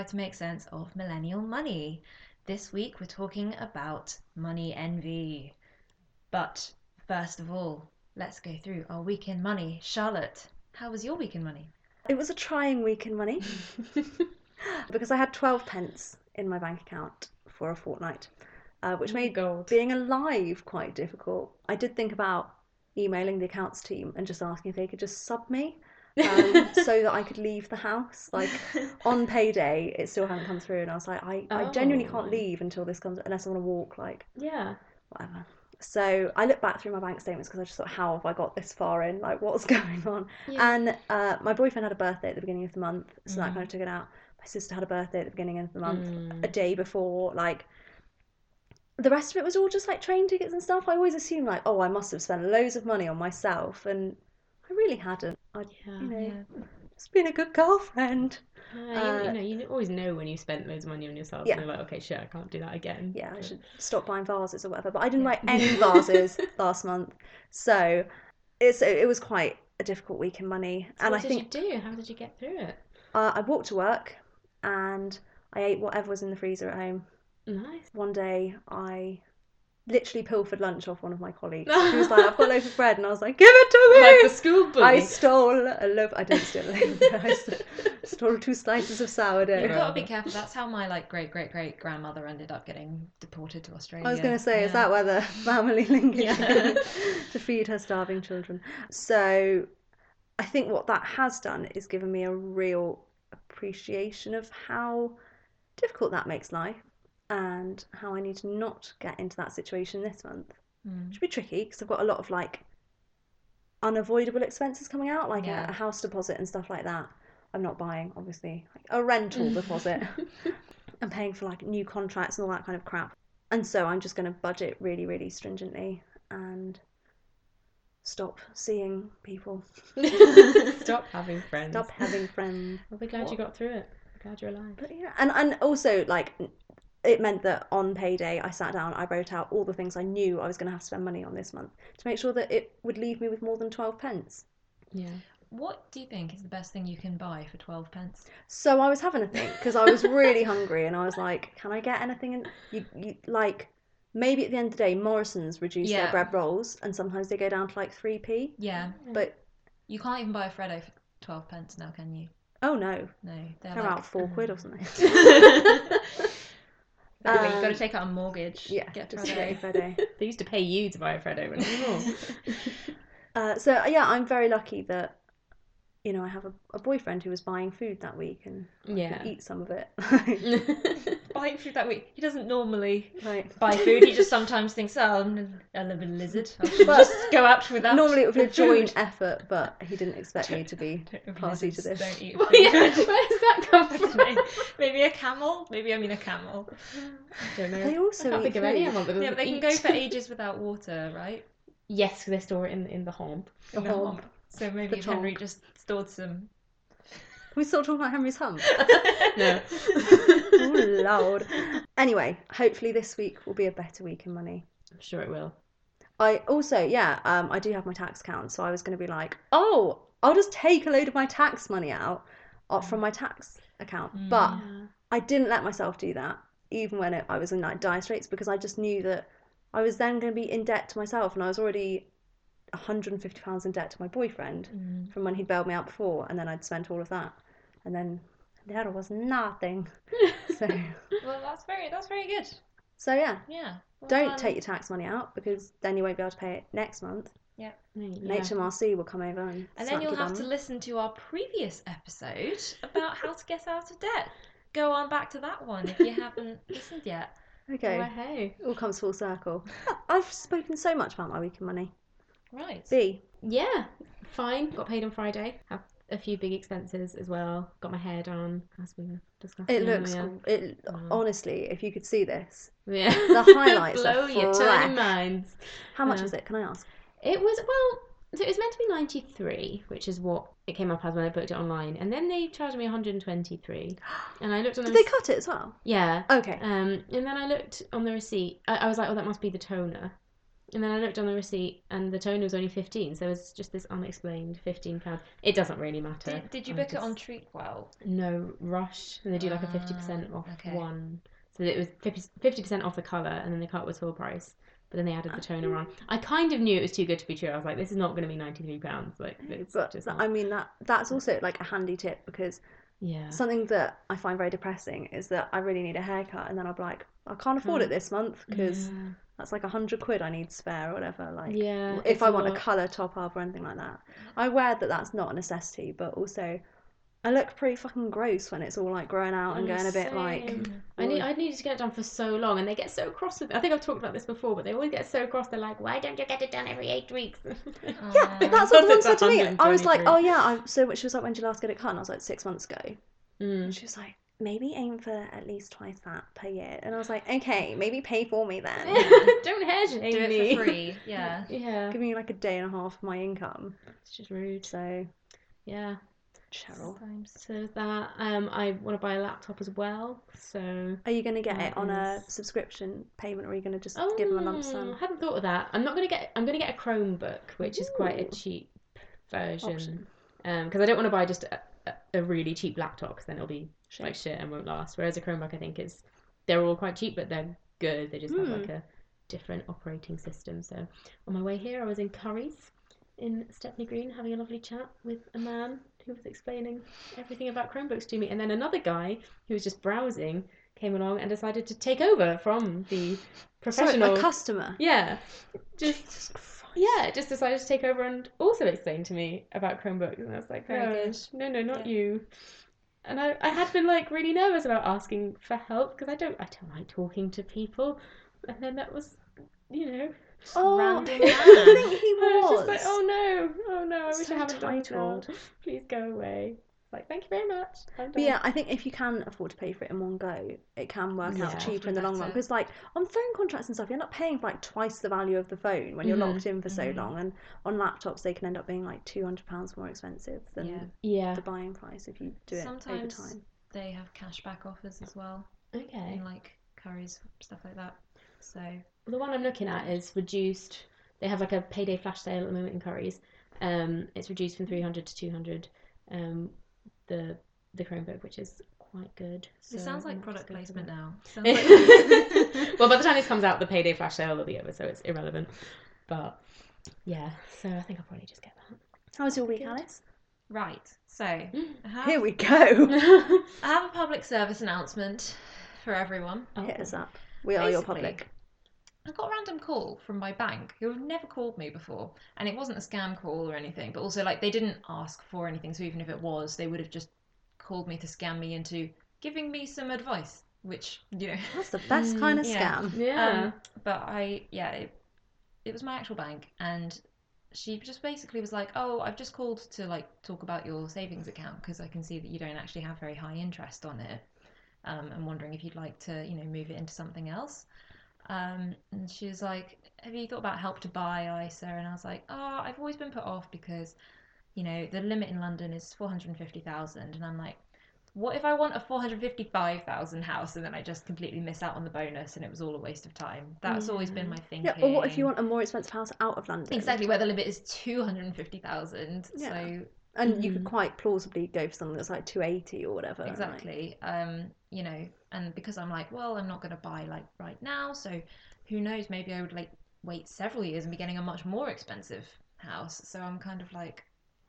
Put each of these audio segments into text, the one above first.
try to make sense of millennial money. This week we're talking about money envy. But first of all, let's go through our week in money. Charlotte, how was your week in money? It was a trying week in money because I had 12 pence in my bank account for a fortnight, uh, which made gold. being alive quite difficult. I did think about emailing the accounts team and just asking if they could just sub me um, so that I could leave the house. Like on payday, it still hadn't come through, and I was like, I, I genuinely Oh. can't leave until this comes, unless I want to walk, like Yeah. whatever. So I looked back through my bank statements because I just thought, how have I got this far in? Like, what's going on? Yeah. And uh, my boyfriend had a birthday at the beginning of the month, so that Mhm. kind of took it out. My sister had a birthday at the beginning of the month, Mm. a day before. Like, the rest of it was all just like train tickets and stuff. I always assumed like, oh, I must have spent loads of money on myself, and I really hadn't. I, Yeah. you know, Yeah. just been a good girlfriend. Uh, you know, you always know when you spent loads of money on yourself. Yeah. And you're like, okay, sure, I can't do that again. Yeah, I should stop buying vases or whatever. But I didn't Yeah. buy any vases last month, so it's it was quite a difficult week in money. So and what I did think you do? How did you get through it? uh, I walked to work and I ate whatever was in the freezer at home. Nice. One day I literally pilfered lunch off one of my colleagues. She was like, "I've got a loaf of bread," and I was like, "Give it to me!" Like the school bully. I stole a loaf. I didn't steal a loaf. I st- stole two slices of sourdough. You've got to be careful. That's how my like great great great grandmother ended up getting deported to Australia. I was going to say, is that where the family linkage Yeah. to feed her starving children? So, I think what that has done is given me a real appreciation of how difficult that makes life and how I need to not get into that situation this month. Mm. Which would be tricky because I've got a lot of like unavoidable expenses coming out, like Yeah. a, a house deposit and stuff like that. I'm not buying, obviously, like a rental deposit. I'm paying for like new contracts and all that kind of crap. And so I'm just going to budget really, really stringently and stop seeing people, Stop having friends. stop having friends. I'll be glad you got through it. We're glad you're alive. But yeah, and and also like it meant that on payday I sat down, I wrote out all the things I knew I was going to have to spend money on this month to make sure that it would leave me with more than twelve pence. Yeah. What do you think is the best thing you can buy for twelve pence? So I was having a think because I was really hungry and I was like, can I get anything? In... You, you like maybe at the end of the day, Morrison's reduce Yeah. their bread rolls and sometimes they go down to like three p. Yeah, But you can't even buy a Freddo for twelve pence now, can you? oh no, No, they're they're like about four quid or something. Wait, you've got to Um, take out a mortgage. Yeah, get just Freddo. get a Freddo. They used to pay you to buy a Freddo, but anymore. Uh, so yeah, I'm very lucky that you know I have a, a boyfriend who was buying food that week and I Yeah. eat some of it. Buying food that week. He doesn't normally like, buy food. He just sometimes thinks, "Oh, I'm a little lizard. I should just go out with that." normally it would be a food." joint effort, but he didn't expect me to be Don't party to this. Don't eat Well, food. yeah, where does that come from? Maybe a camel. Maybe I mean a camel. I don't know. They also I can't eat think of any food. animal that Yeah, but they can go for ages without water, right? Yes, they store it in in the home. A In the hob. hump. So maybe The if Henry trunk. just stored some. Can we still talk about Henry's hump? No. oh lord. Anyway, hopefully this week will be a better week in money. I'm sure it will. I also, yeah, um, I do have my tax account, so I was going to be like, oh, I'll just take a load of my tax money out uh, from my tax account. Mm. But I didn't let myself do that, even when it, I was in like dire straits, because I just knew that I was then going to be in debt to myself, and I was already 150 pounds in debt to my boyfriend Mm. from when he bailed me out before, and then I'd spent all of that, and then there was nothing. So, Well, that's very that's very good. so yeah, Yeah. Well don't done. take your tax money out because then you won't be able to pay it next month. Yeah. And HMRC will come over and And then you'll have to listen to our previous episode about how to get out of debt. Go on back to that one if you haven't listened yet. Okay, Well, hey. all comes full circle. I've spoken so much about my week in money. Right. B. Yeah, fine. Got paid on Friday. Have a few big expenses as well. Got my hair done, as we were discussing. It looks earlier. it Wow. honestly, if you could see this, Yeah. The highlights Blow are your fresh. turning minds. how much Yeah. is it? Can I ask? It was well. So it was meant to be ninety three, which is what it came up as when I booked it online, and then they charged me one hundred and twenty three. And I looked on the Did they rec- cut it as well? yeah. Okay. Um, and then I looked on the receipt. I, I was like, oh, that must be the toner. And then I looked on the receipt, and the toner was only fifteen. So it was just this unexplained fifteen pound. It doesn't really matter. Did, did you I book it just- on Treatwell? No rush, and they do like a fifty percent Ah, off okay. one. So it was fifty percent off the color, and then the cut was full price. But then they added the toner on. I kind of knew it was too good to be true. I was like, this is not going to be ninety three pounds. Like, it's But just not. I mean that that's also like a handy tip because yeah. something that I find very depressing is that I really need a haircut and then I'll be like, I can't afford Hmm. it this month because yeah. That's like a hundred quid I need spare or whatever. Like Yeah, if it's I a want a colour top up or anything like that. I wear that that's not a necessity, but also I look pretty fucking gross when it's all like growing out and Oh, going a bit like. I need I needed to get it done for so long, and they get so cross with. Me. I think I've talked about this before, but they always get so cross. They're like, "Why don't you get it done every eight weeks?" Yeah, Aw. that's what the It's one said to me. I was like, oh yeah. I, so she was like, when did you last get it cut? And I was like, six months ago. Mm. And she was like, maybe aim for at least twice that per year. And I was like, okay, maybe pay for me then. don't hair Do it me. for free. Yeah. Yeah, Give me like a day and a half of my income. it's just rude. So Yeah. Cheryl, So that um, I want to buy a laptop as well. So are you going to get it on a subscription payment, or are you going to just oh, give them a lump sum? I sum hadn't thought of that. I'm not gonna get. I'm gonna get a Chromebook, which is quite a cheap version. option? Um, because I don't want to buy just a, really cheap laptop, because then it'll be Shit. like shit and won't last. Whereas a Chromebook, I think is they're all quite cheap, but they're good. They just have Hmm. like a different operating system. So on my way here, I was in Currys in Stepney Green having a lovely chat with a man who was explaining everything about Chromebooks to me, and then another guy who was just browsing came along and decided to take over from the professional. customer. yeah, just. Yeah, just decided to take over and also explain to me about Chromebooks. And I was like, "Oh, no, no, not Yeah. you. And I, I had been like really nervous about asking for help because I don't, I don't like talking to people. And then that was, you know, Oh, Random do think he I was was? just like, oh no, oh no, I wish So I hadn't done this now. entitled. Please go away. Like, thank you very much. But yeah, I think if you can afford to pay for it in one go, it can work Yeah. out cheaper in the long run. Because like on phone contracts and stuff, you're not paying for like twice the value of the phone when you're Mhm. locked in for so Mhm. long. And on laptops, they can end up being like two hundred pounds more expensive than Yeah. Yeah. the buying price if you do it over Sometimes time. they have cashback offers as well, Okay. in like Currys, stuff like that. So The one I'm looking at is reduced. They have like a payday flash sale at the moment in Currys. Um, it's reduced from 300 to 200. Um, the the Chromebook, which is quite good. it sounds like product just go for placement now. Like- well, by the time this comes out, the payday flash sale will be over, so it's irrelevant. But yeah, so I think I'll probably just get that. How was your week, Good. Alice? right. So mm. have, Here we go. I have a public service announcement for everyone. Oh. Hit us up. We are your public. I got a random call from my bank who have never called me before. And it wasn't a scam call or anything, but also like they didn't ask for anything. So even if it was, they would have just called me to scam me into giving me some advice, which, you know. That's the best kind of yeah. scam. Yeah. Um, but I, yeah, it, it was my actual bank, and she just basically was like, "Oh, I've just called to like talk about your savings account because I can see that you don't actually have very high interest on it. Um, I'm wondering if you'd like to, you know, move it into something else." Um, and she was like, "Have you thought about help to buy ISA?" And I was like, "Oh, I've always been put off because, you know, the limit in London is four hundred fifty thousand, and I'm like." What if I want a 455,000 house and then I just completely miss out on the bonus and it was all a waste of time? That's always been my thinking. Yeah, or what if you want a more expensive house out of London? Exactly, where the limit is 250,000. Yeah. So, And you could Mhm. quite plausibly go for something that's like 280 or whatever. exactly. Um, you know, and because I'm like, well, I'm not going to buy like right now, so who knows, maybe I would like wait several years and be getting a much more expensive house. So I'm kind of like,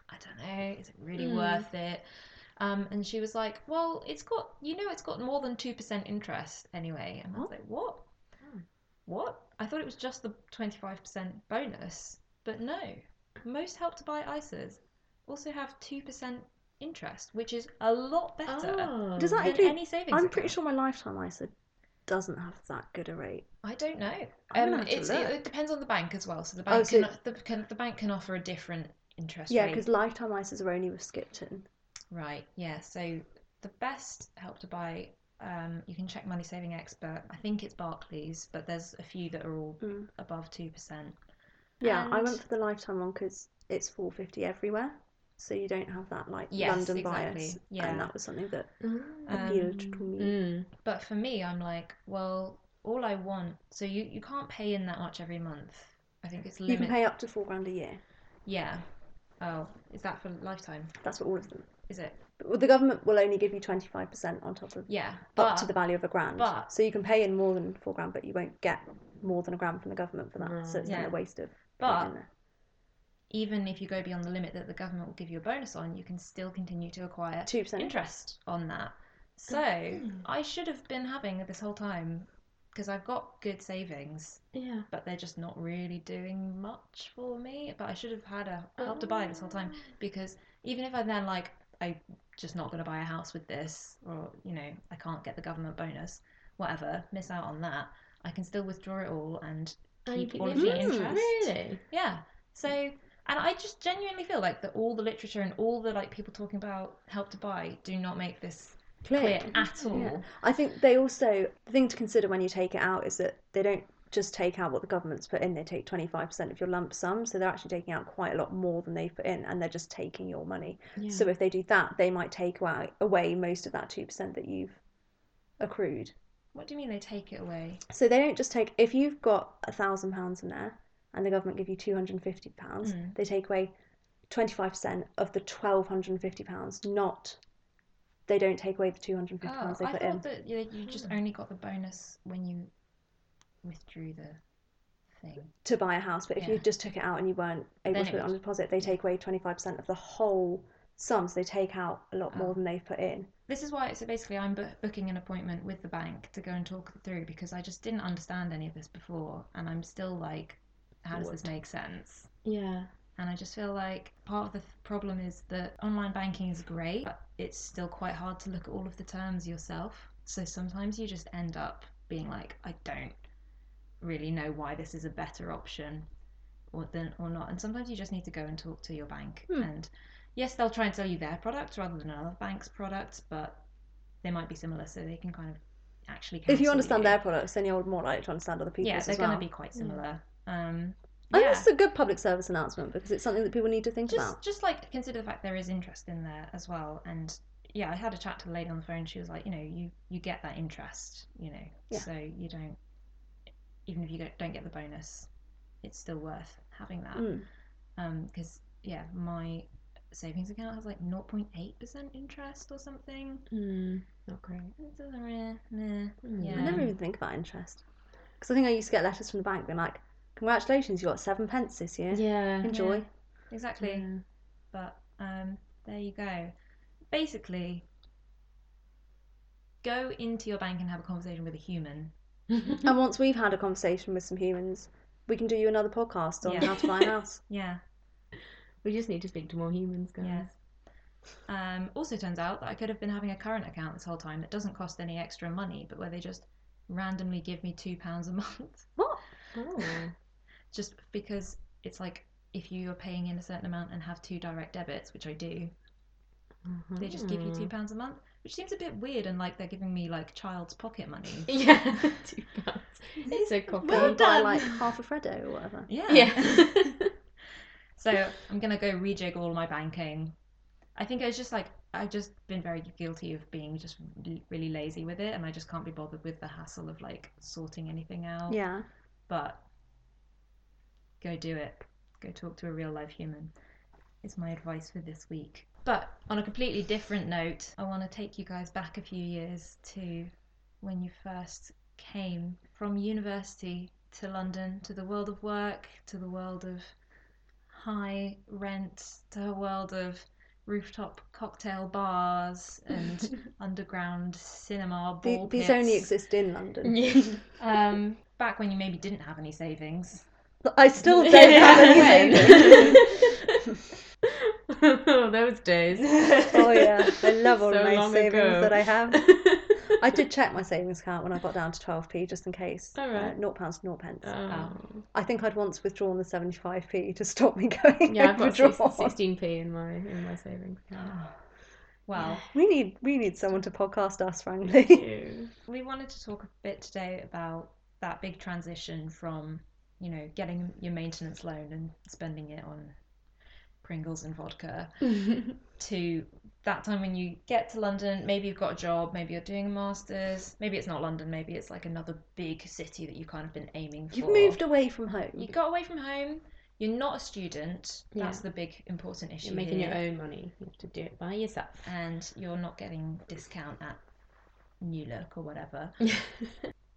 I don't know, is it really Mm. worth it? Um, and she was like, well, it's got, you know, it's got more than 2% interest anyway. And I was like, what? Oh. What? I thought it was just the 25% bonus. But no, most help to buy ISAs also have 2% interest, which is a lot better Oh. Does that than include- any savings I'm pretty account. sure my lifetime ISA doesn't have that good a rate. I don't know. Um, it's, it, it depends on the bank as well. So the Oh, bank so- can, the, can the bank can offer a different interest Yeah, rate. Yeah, because lifetime ISAs are only with Skipton. Right, yeah. So the best help to buy, um, you can check Money Saving Expert. I think it's Barclays, but there's a few that are all Mm. above 2%. Yeah, I went for the lifetime one because it's 450 everywhere, so you don't have that like Yes, London exactly, bias. yeah. and that was something that Mm. appealed to me. Mm. But for me, I'm like, well, all I want, so you, you can't pay in that much every month I think it's limited. You can pay up to four grand a year. Yeah. Oh, is that for lifetime? That's for all of them. Is it? But the government will only give you 25% on top of Yeah. up to the value of a grand. but- so you can pay in more than four grand, but you won't get more than a grand from the government for that. So it's Right. then Yeah. a waste of But- in there. Even if you go beyond the limit that the government will give you a bonus on, you can still continue to acquire 2% interest on that. So Mm. I should have been having this whole time because I've got good savings, Yeah. but they're just not really doing much for me. But I should have had a help to buy this whole time because even if I then like I'm just not going to buy a house with this, or you know I can't get the government bonus, whatever, miss out on that. I can still withdraw it all and keep all of the interest. Really? Yeah. So, and I just genuinely feel like that all the literature and all the like people talking about help to buy do not make this clear at all. Yeah. I think they also the thing to consider when you take it out is that they don't just take out what the government's put in. They take twenty five percent of your lump sum, so they're actually taking out quite a lot more than they've put in, and they're just taking your money. Yeah. So if they do that, they might take away, away most of that two percent that you've accrued. What do you mean they take it away? So they don't just take if you've got a thousand pounds in there, and the government give you two hundred and fifty pounds, Mm. they take away twenty five percent of the twelve hundred and fifty pounds. Not they don't take away the two hundred and fifty Oh, pounds they I put thought in. that you, you just only got the bonus when you withdrew the thing. to buy a house, but if Yeah. you just took it out and you weren't able Then to put it on deposit, they take away 25% of the whole sum, so they take out a lot more Oh. than they've put in. This is why, so basically, I'm bu- booking an appointment with the bank to go and talk through because I just didn't understand any of this before, and I'm still like, how does this make sense? Yeah. And I just feel like part of the problem is that online banking is great, but it's still quite hard to look at all of the terms yourself. So sometimes you just end up being like, I don't really know why this is a better option or than or not. And sometimes you just need to go and talk to your bank. Hmm. And yes, they'll try and sell you their product rather than another bank's product, but they might be similar, so they can kind of actually. If you understand their products, then you're more likely to understand other people's yeah, they're going to be quite similar. Um, I think it's a good public service announcement because it's something that people need to think just about. just like consider the fact there is interest in there as well and yeah i had a chat to the lady on the phone she was like you know you you get that interest you know Yeah. so you don't even if you don't, get the bonus it's still worth having that Mm. um because yeah my savings account has like 0.8% interest or something Mm, not great. it doesn't really meh. Mm. yeah I never even think about interest. Because I think I used to get letters from the bank being like, congratulations, you got seven pence this year. Yeah. Enjoy. Yeah. exactly Yeah. But um, there you go. Basically, go into your bank and have a conversation with a human. And once we've had a conversation with some humans, we can do you another podcast on Yeah. how to buy a house. Yeah. we just need to speak to more humans, guys. Yeah. Um, also, turns out that I could have been having a current account this whole time that doesn't cost any extra money, but where they just randomly give me two pounds a month, What? Oh. Just because it's like if you are paying in a certain amount and have two direct debits, which I do, they just give you two Mm. pounds a month, which seems a bit weird and like they're giving me like child's pocket money. Yeah. Two pounds. It's so cocky. Well buy like half a Freddo or whatever. Yeah. Yeah. So I'm gonna go rejig all my banking. I think it's just like I've just been very guilty of being just really lazy with it, and I just can't be bothered with the hassle of like sorting anything out. Yeah. But go do it. Go talk to a real life human. Is my advice for this week. But on a completely different note, I want to take you guys back a few years to when you first came from university to London, to the world of work, to the world of high rent, to a world of rooftop cocktail bars and underground cinema ball these pits. only exist in London. Um, back when you maybe didn't have any savings. I still don't have any savings. Those days. oh yeah, I love all So of my savings ago. that I have. I did check my savings account when I got down to 12p just in case. All right. Uh, naught pounds, naught pence. Oh. I think I'd once withdrawn the 75p to stop me going Yeah, I've got overdrawn. 16p in my in my savings account. Well, We need we need someone to podcast us, frankly. Ew. we wanted to talk a bit today about that big transition from, you know, getting your maintenance loan and spending it on Pringles and vodka to that time when you get to London, maybe you've got a job, maybe you're doing a master's, maybe it's not London, maybe it's like another big city that you've kind of been aiming for. You've moved away from home. You got away from home. You're not a student. That's Yeah. the big important issue. You're making here. your own money. You have to do it by yourself. and you're not getting discount at New Look or whatever.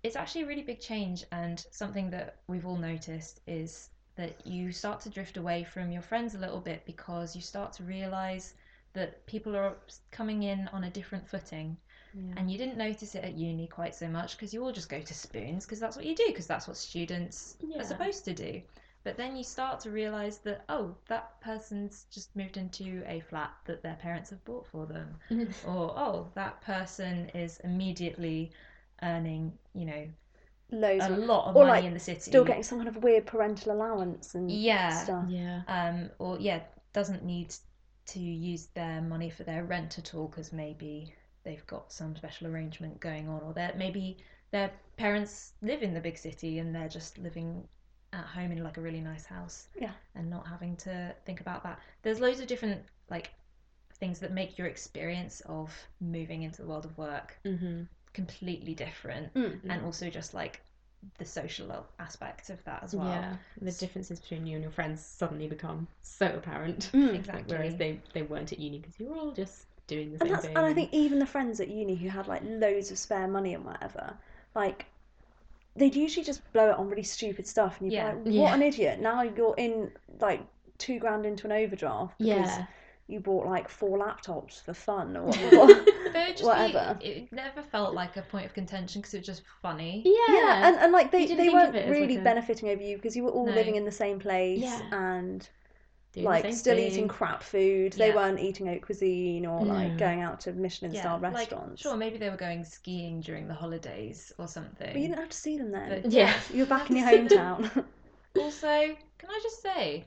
It's actually a really big change, and something that we've all noticed is that you start to drift away from your friends a little bit because you start to realize that people are coming in on a different footing Yeah. and you didn't notice it at uni quite so much because you all just go to spoons because that's what you do because that's what students Yeah. are supposed to do but then you start to realize that oh that person's just moved into a flat that their parents have bought for them or oh that person is immediately earning you know Loads a of lot of money like, in the city still getting some kind of weird parental allowance and Yeah. stuff. yeah. um or yeah doesn't need to use their money for their rent at all because maybe they've got some special arrangement going on or that maybe their parents live in the big city and they're just living at home in like a really nice house Yeah. and not having to think about that there's loads of different like things that make your experience of moving into the world of work Mm-hmm. Completely different Mm. and also just like the social aspect of that as well Yeah. The differences between you and your friends suddenly become so apparent. Mm. Like, exactly Whereas they, they weren't at uni because you were all just doing the And same thing. and I think even the friends at uni who had like loads of spare money and whatever, like they'd usually just blow it on really stupid stuff and you'd Yeah. be like, What Yeah. an idiot. Now you're in like two grand into an overdraft because yeah. you bought like four laptops for fun or what, But it just whatever. Be, it never felt like a point of contention because it was just funny. Yeah. Yeah, and, and like they, they weren't really like, a- benefiting over you because you were all No. living in the same place Yeah. and Doing like still thing. eating crap food. They weren't eating haute cuisine or like No. going out to Michelin Yeah, star like restaurants. sure, maybe they were going skiing during the holidays or something. But you didn't have to see them then. But Yeah. You were back in your Have to see hometown. Also, can I just say,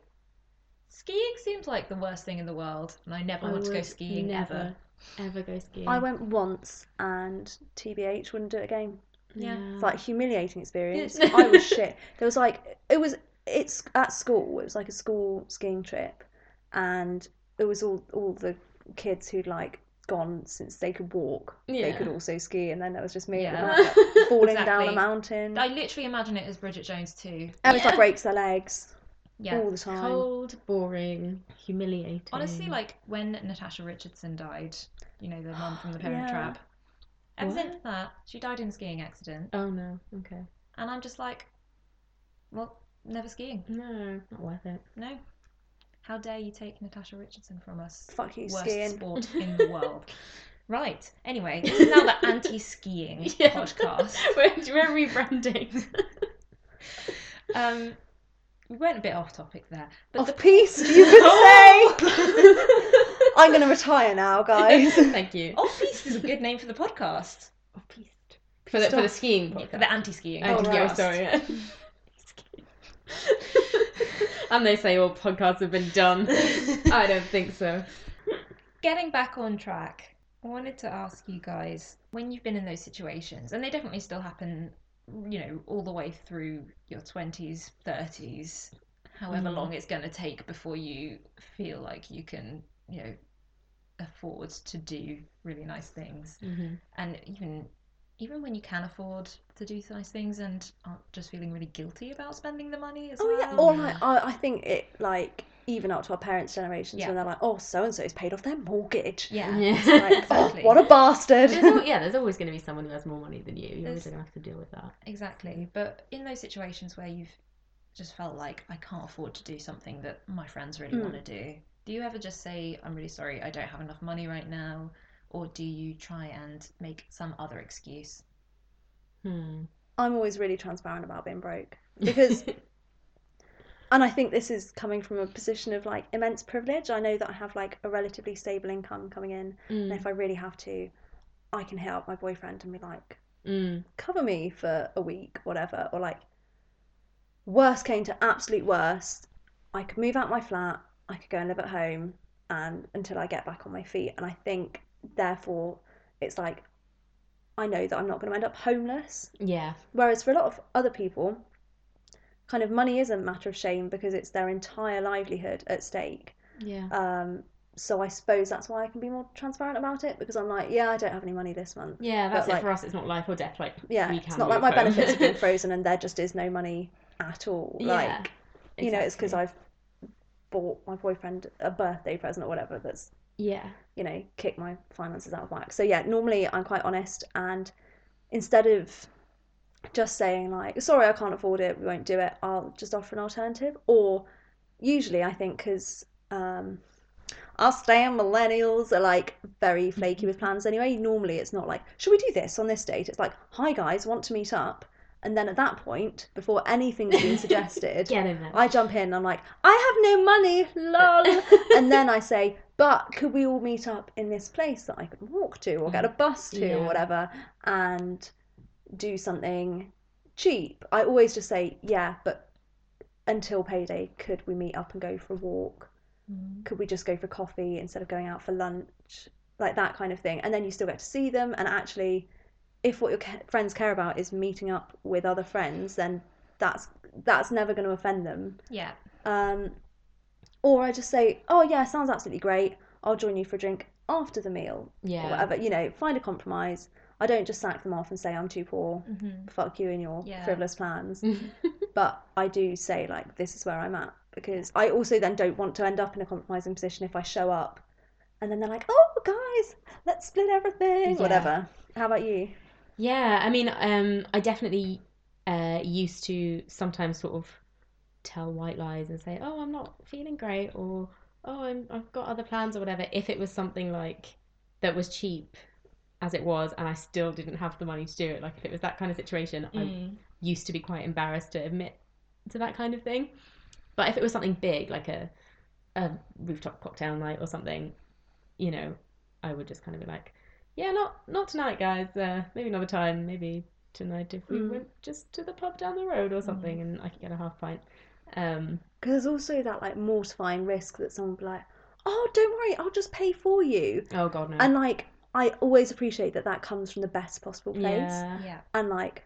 skiing seems like the worst thing in the world, and I never I want to go skiing never, ever. Ever go skiing. I went once and TBH wouldn't do it again. Yeah. It's like humiliating experience. I was shit. There was like it was it's at school. It was like a school skiing trip, and it was all all the kids who'd like gone since they could walk. Yeah. They could also ski, and then there was just me at the Yeah. back, falling down Exactly. a mountain. I literally imagine it as Bridget Jones too. Every time like breaks their legs Yeah. all the time. Cold, boring, humiliating. Honestly, like when Natasha Richardson died, you know, the mom from The Parent Yeah. Trap. Ever What? since that, she died in a skiing accident, Oh no. Okay. and I'm just like, well, never skiing. No, not worth it. No. How dare you take Natasha Richardson from us? Fuck you, Worst skiing. sport in the world. Right. Anyway, this is now the anti-skiing podcast. we're, we're rebranding. Um, we went a bit off topic there, but Off the piste, you could say. I'm gonna retire now, guys. Thank you. off piste is a good name for the podcast. Off piste. For the, for the skiing podcast. for the anti-skiing. Oh, Oh, yeah, right. sorry. yeah. and they say all podcasts have been done. I don't think so. Getting back on track, I wanted to ask you guys when you've been in those situations, and they definitely still happen, you know, all the way through your 20s, 30s, however Mhm. long it's going to take before you feel like you can, you know, afford to do really nice things. Mm-hmm. And even even when you can afford to do nice things and aren't just feeling really guilty about spending the money as Oh well. yeah, or like I, I think it like even up to our parents' generations Yeah. when they're like, oh, so and so's paid off their mortgage. yeah. Like, Exactly. oh, what a bastard. There's al- yeah, there's always going to be someone who has more money than you. You're always going to have to deal with that. Exactly. But in those situations where you've just felt like I can't afford to do something that my friends really Mm. want to do, do you ever just say, I'm really sorry, I don't have enough money right now? Or do you try and make some other excuse? Hmm. I'm always really transparent about being broke because, and I think this is coming from a position of like immense privilege. I know that I have like a relatively stable income coming in, and Mm, if I really have to, I can hit up my boyfriend and be like, mm, cover me for a week, whatever, or like, worst came to absolute worst, I could move out my flat, I could go and live at home, and until I get back on my feet. And I think therefore it's like I know that I'm not going to end up homeless. yeah. Whereas for a lot of other people, kind of money isn't a matter of shame because it's their entire livelihood at stake. Yeah. Um, so I suppose that's why I can be more transparent about it because I'm like, yeah, I don't have any money this month. Yeah, that's But, it like- for us. It's not life or death. Like Yeah, we it's not like my home. benefits have been frozen and there just is no money at all. Yeah, Like, you know, it's because. I've bought my boyfriend a birthday present or whatever that's Yeah. you know, kick my finances out of whack. So yeah, normally I'm quite honest and instead of just saying like, sorry, I can't afford it, we won't do it, I'll just offer an alternative. Or usually I think because um, us damn millennials are like very flaky with plans anyway. Normally it's not like, should we do this on this date? It's like, hi guys, want to meet up? And then at that point, before anything's been suggested. I jump in and I'm like, I have no money, lol. and then I say, but could we all meet up in this place that I could walk to or get a bus to Yeah. or whatever and do something cheap? I always just say, yeah, but until payday, could we meet up and go for a walk? Mm. Could we just go for coffee instead of going out for lunch? Like that kind of thing. And then you still get to see them. And actually, if what your friends care about is meeting up with other friends, then that's that's never going to offend them. Yeah. Um, or I just say, oh yeah, sounds absolutely great. I'll join you for a drink after the meal yeah. or whatever. You know, find a compromise. I don't just sack them off and say I'm too poor. hmm Fuck you and your Yeah. frivolous plans. But I do say like this is where I'm at because I also then don't want to end up in a compromising position if I show up and then they're like, oh guys, let's split everything, Yeah. whatever. How about you? Yeah, I mean, um, I definitely uh, used to sometimes sort of tell white lies and say, "Oh, I'm not feeling great," or "Oh, I'm, I've got other plans," or whatever. If it was something like that was cheap, as it was, and I still didn't have the money to do it, like if it was that kind of situation, I Mm. used to be quite embarrassed to admit to that kind of thing. But if it was something big, like a a rooftop cocktail night or something, you know, I would just kind of be like, "Yeah, not not tonight, guys. Uh, maybe another time. Maybe tonight if we Mm. went just to the pub down the road or something, and I could get a half pint." Um, Because there's also that like mortifying risk that someone will be like, oh, don't worry, I'll just pay for you. oh God, no. And like, I always appreciate that that comes from the best possible place. yeah, Yeah. And like,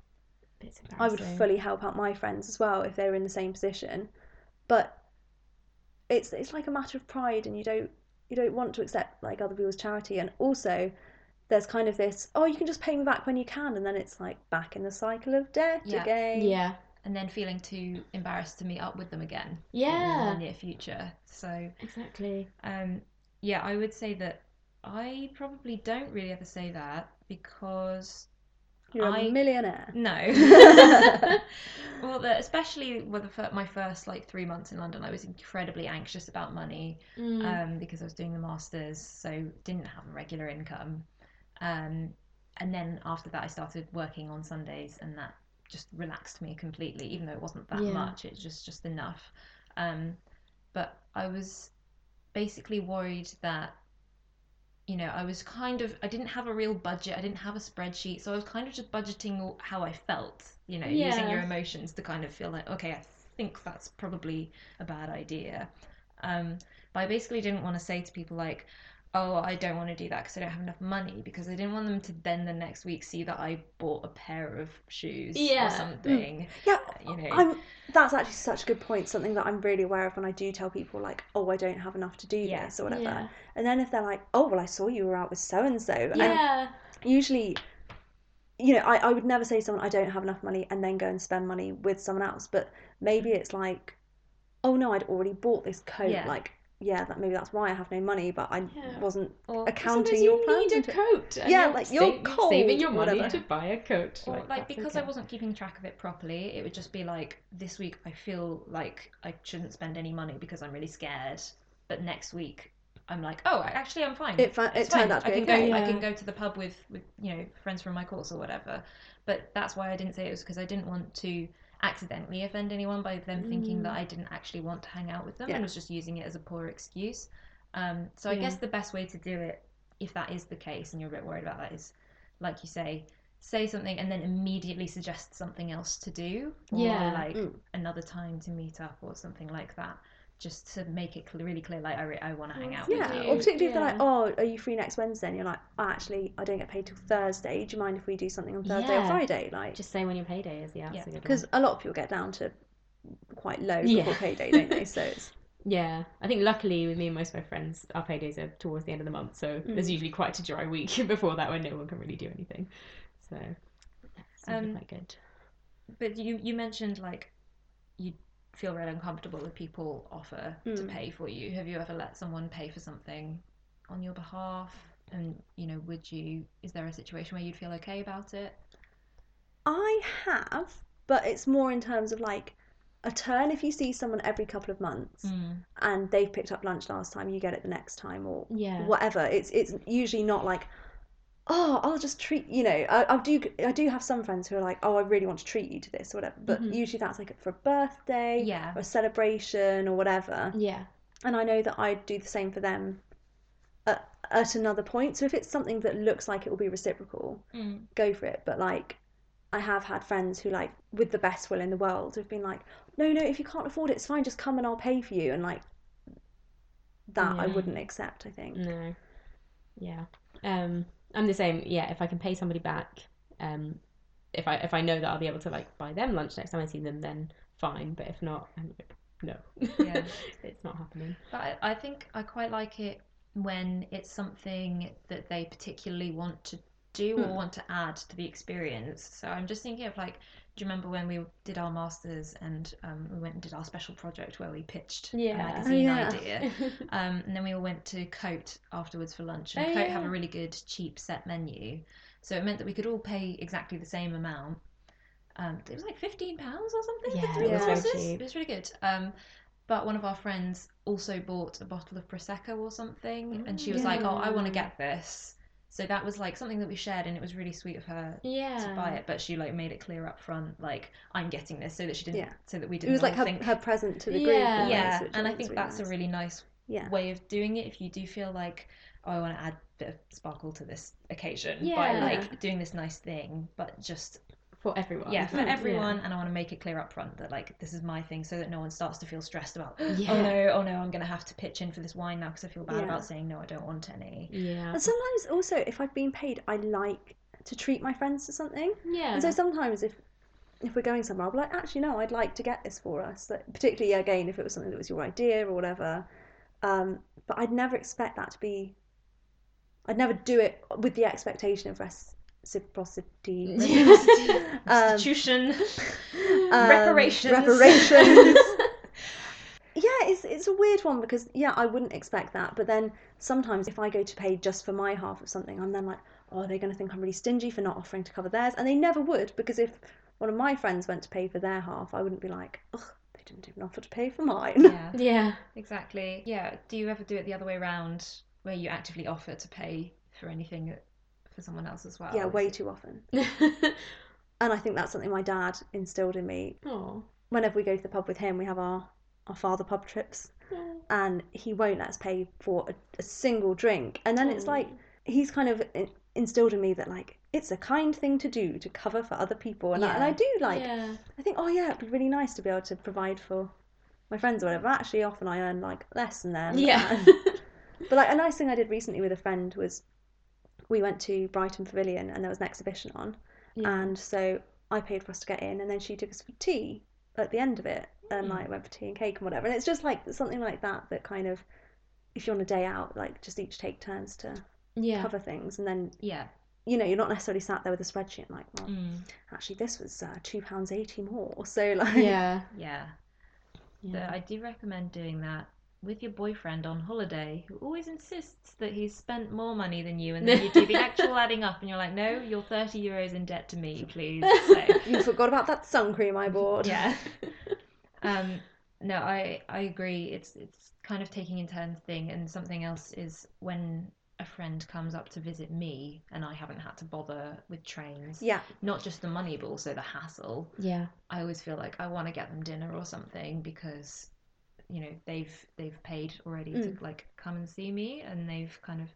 I would fully help out my friends as well if they were in the same position. But it's it's like a matter of pride, and you don't you don't want to accept like other people's charity. And also, there's kind of this oh you can just pay me back when you can, and then it's like back in the cycle of debt Yeah. again. Yeah, And then feeling too embarrassed to meet up with them again yeah, in the near future. So, exactly. um, yeah, I would say that I probably don't really ever say that because You're a I- millionaire. no. well, the, especially with the, my first like three months in London, I was incredibly anxious about money. Mm. um, because I was doing the masters, so didn't have a regular income. Um, and then after that, I started working on Sundays, and that just relaxed me completely. Even though it wasn't that Yeah. much, it's just just enough. Um, but I was basically worried that you know I was kind of I didn't have a real budget. I didn't have a spreadsheet, so I was kind of just budgeting how I felt. You know, using your emotions to kind of feel like okay, I think that's probably a bad idea. Um, but I basically didn't want to say to people like, "Oh, I don't want to do that because I don't have enough money," because I didn't want them to then the next week see that I bought a pair of shoes Yeah. or something. Yeah, uh, You know, I'm. That's actually such a good point. Something that I'm really aware of when I do tell people like, "Oh, I don't have enough to do Yeah. this" or whatever. Yeah, And then if they're like, "Oh, well, I saw you were out with so and so," and yeah, usually, you know, I, I would never say to someone I don't have enough money and then go and spend money with someone else. But maybe it's like, "Oh no, I'd already bought this coat." Yeah. Like, yeah, that maybe that's why I have no money, but I Yeah. wasn't or accounting Sometimes your you plans. need a coat. and Yeah, you're like, you're saving, cold, saving your money whatever. to buy a coat. or like, that's because I wasn't keeping track of it properly, it would just be like this week I feel like I shouldn't spend any money because I'm really scared, but next week I'm like, oh, actually I'm fine. It fa- It's it turned fine. out to be I can okay. go. I can go to the pub with with you know friends from my course or whatever. But that's why I didn't say it was because I didn't want to accidentally offend anyone by them thinking that Mm. I didn't actually want to hang out with them Yeah. and was just using it as a poor excuse. Um, so I Yeah. guess the best way to do it, if that is the case and you're a bit worried about that, is like you say, say something and then immediately suggest something else to do, or Yeah. like Mm. another time to meet up or something like that, just to make it cl- really clear, like I, re- I want to hang out Yeah, with you. or particularly if they're like, "Oh, are you free next Wednesday?" and you're like, oh, "Actually, I don't get paid till Thursday. Do you mind if we do something on Thursday or Yeah. Friday?" Like, Just say when your payday is. Yeah, Yeah. that's a good because one. a lot of people get down to quite low Yeah. before payday, don't they? So it's Yeah, I think luckily with me and most of my friends, our paydays are towards the end of the month, so there's Mm. usually quite a dry week before that when no one can really do anything. So usually Um, quite good. But you you mentioned like you feel really uncomfortable if people offer to Mm. pay for you. Have you ever let someone pay for something on your behalf? And you know, would you? Is there a situation where you'd feel okay about it? I have, but it's more in terms of like a turn. If you see someone every couple of months and they've picked up lunch last time, you get it the next time or Yeah. whatever. It's it's usually not like, oh, I'll just treat you know. I, I do I do have some friends who are like, oh, I really want to treat you to this or whatever. But Mhm. usually that's like for a birthday Yeah. or a celebration or whatever. Yeah. And I know that I'd do the same for them at, at another point. So if it's something that looks like it will be reciprocal, Mm. go for it. But like, I have had friends who like, with the best will in the world, have been like, no, no, if you can't afford it, it's fine. Just come and I'll pay for you. And like, that I wouldn't accept. I think. No. Yeah. Um, I'm the same. Yeah, if I can pay somebody back, um, if I if I know that I'll be able to like buy them lunch next time I see them, then fine. But if not, I'm like, no. Yeah. it's not happening. But I, I think I quite like it when it's something that they particularly want to do or Hmm. want to add to the experience. So I'm just thinking of like, do you remember when we did our masters and um, we went and did our special project where we pitched Yeah. a Oh, magazine yeah. idea? Um, and then we all went to Côte afterwards for lunch, and Oh, Côte have a really good cheap set menu. So it meant that we could all pay exactly the same amount. Um, it was like fifteen pounds or something Yeah, for three it was courses. It was really good. Um, but one of our friends also bought a bottle of prosecco or something, and she was like, "Oh, I want to get this." So that was like something that we shared, and it was really sweet of her yeah. to buy it. But she like made it clear up front, like I'm getting this, so that she didn't, Yeah. so that we didn't. It was like her, think, her present to the Yeah. group. yeah, which and I think really that's nice. a really nice yeah. way of doing it if you do feel like oh i want to add a bit of sparkle to this occasion by like doing this nice thing but just for everyone. yeah for everyone and i want to make it clear up front that like this is my thing so that no one starts to feel stressed about Yeah. oh no oh no i'm gonna have to pitch in for this wine now because i feel bad Yeah. about saying no i don't want any Yeah. And sometimes also, if I've been paid, I like to treat my friends to something. Yeah. And so sometimes if if we're going somewhere, I'll be like, actually, no, I'd like to get this for us. Like, particularly again, if it was something that was your idea or whatever. Um, but I'd never expect that to be. I'd never do it with the expectation of reciprocity. Um, institution um, Reparations. Reparations. yeah, it's it's a weird one because yeah, I wouldn't expect that. But then sometimes if I go to pay just for my half of something, I'm then like, oh, they're going to think I'm really stingy for not offering to cover theirs, and they never would because if one of my friends went to pay for their half, I wouldn't be like, ugh, they didn't even offer to pay for mine. yeah yeah. exactly yeah do you ever do it the other way around where you actively offer to pay for anything for someone else as well yeah, way too often. And I think that's something my dad instilled in me. oh. Whenever we go to the pub with him, we have our our father pub trips. and he won't let us pay for a, a single drink. And then it's like he's kind of instilled in me that like it's a kind thing to do to cover for other people, and, I, and I do like. yeah. I think oh yeah, it'd be really nice to be able to provide for my friends or whatever. Actually, often I earn like less than them. Yeah. and- but like a nice thing I did recently with a friend was we went to Brighton Pavilion and there was an exhibition on, yeah. and so I paid for us to get in, and then she took us for tea at the end of it, and like went for tea and cake and whatever. And it's just like something like that that kind of, if you're on a day out, like just each take turns to yeah. cover things, and then yeah you know you're not necessarily sat there with a spreadsheet like, well, Mm. actually this was uh, two pounds eighty more, so like Yeah. yeah Yeah. But I do recommend doing that with your boyfriend on holiday, who always insists that he's spent more money than you, and then you do the actual adding up, and you're like, no, you're 30 euros in debt to me, please. So, you forgot about that sun cream I bought. yeah. Um, no, I I agree. It's it's kind of taking in turns thing, and something else is when a friend comes up to visit me and I haven't had to bother with trains. Yeah, Not just the money, but also the hassle. Yeah. I always feel like I want to get them dinner or something because you know they've they've paid already Mm. to like come and see me and they've kind of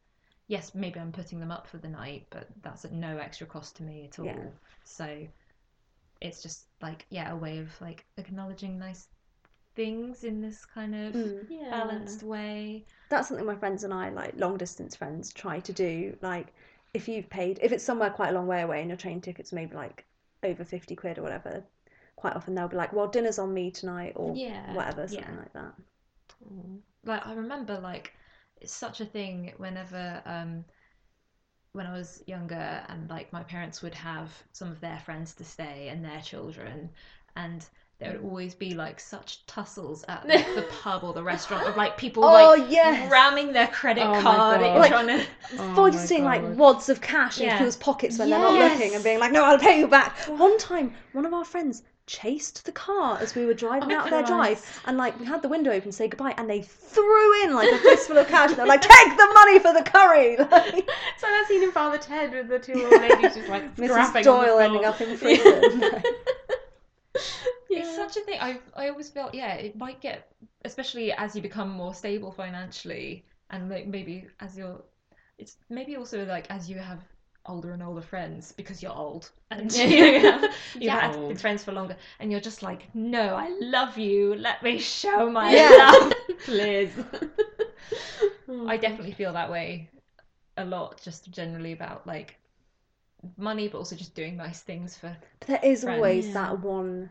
yes maybe I'm putting them up for the night but that's at no extra cost to me at all Yeah. so it's just like yeah a way of like acknowledging nice things in this kind of Mm. Yeah. balanced way that's something my friends and I, like long distance friends, try to do. Like if you've paid, if it's somewhere quite a long way away and your train ticket's maybe like over fifty quid or whatever, quite often they'll be like, well, dinner's on me tonight or Yeah. whatever, something Yeah. like that. Like I remember like it's such a thing whenever um when I was younger and like my parents would have some of their friends to stay and their children and there would always be like such tussles at like, the pub or the restaurant of like people Oh like yes. ramming their credit Oh card and Like- trying to Oh Foisting my like wads of cash Yeah. people's pockets when they're not looking and being like, "No, I'll pay you back." One time, one of our friends chased the car as we were driving Oh, out their drive, and like we had the window open to say goodbye, and they threw in like a fistful of cash. And they're like, "Take the money for the curry." Like, So that scene in Father Ted with the two old ladies just like Mrs. Doyle ending up in prison. yeah. It's such a thing. I I always felt yeah, it might get especially as you become more stable financially, and like maybe as you're, it's maybe also like as you have older and older friends because you're old and Yeah. you have, you've Yeah. had Old. been friends for longer, and you're just like, no, I love you. Let me show my Yeah. love. Please. Oh, I definitely feel that way a lot, just generally about like money, but also just doing nice things for. But there is Friends. always Yeah. that one,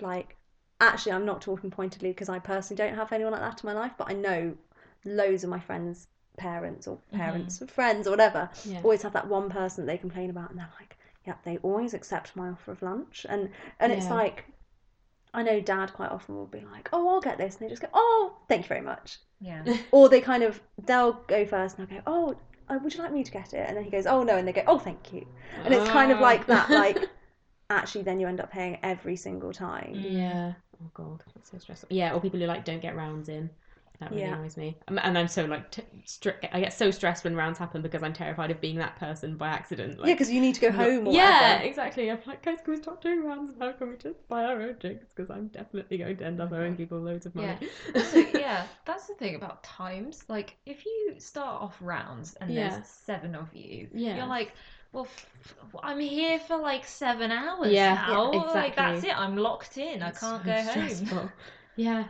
like, actually, I'm not talking pointedly because I personally don't have anyone like that in my life, but I know loads of my friends' parents or Mm-hmm. parents of friends or whatever Yeah. always have that one person they complain about, and they're like, yeah, they always accept my offer of lunch, and and it's Yeah. like. I know dad quite often will be like, Oh, I'll get this and they just go, Oh, thank you very much. Yeah. Or they kind of they'll go first and I'll go, Oh, uh, would you like me to get it? And then he goes, Oh no, and they go, Oh thank you. And it's kind of Ah. like that, like actually then you end up paying every single time. Yeah. Oh god, that's so stressful. Yeah, or people who like don't get rounds in. That really Yeah. annoys me. And I'm so like, t- stri- I get so stressed when rounds happen because I'm terrified of being that person by accident. Like, yeah, because you need to go home or yeah, whatever. exactly. I'm like, guys, can we stop doing rounds How Can we just buy our own drinks? Because I'm definitely going to end up owing mm-hmm. people loads of money. So yeah, that's the thing about times. Like, if you start off rounds and Yeah. there's seven of you, Yeah. you're like, well, f- I'm here for like seven hours Yeah, now. yeah, Like that's it. I'm locked in. I can't so go home. stressful. Yeah,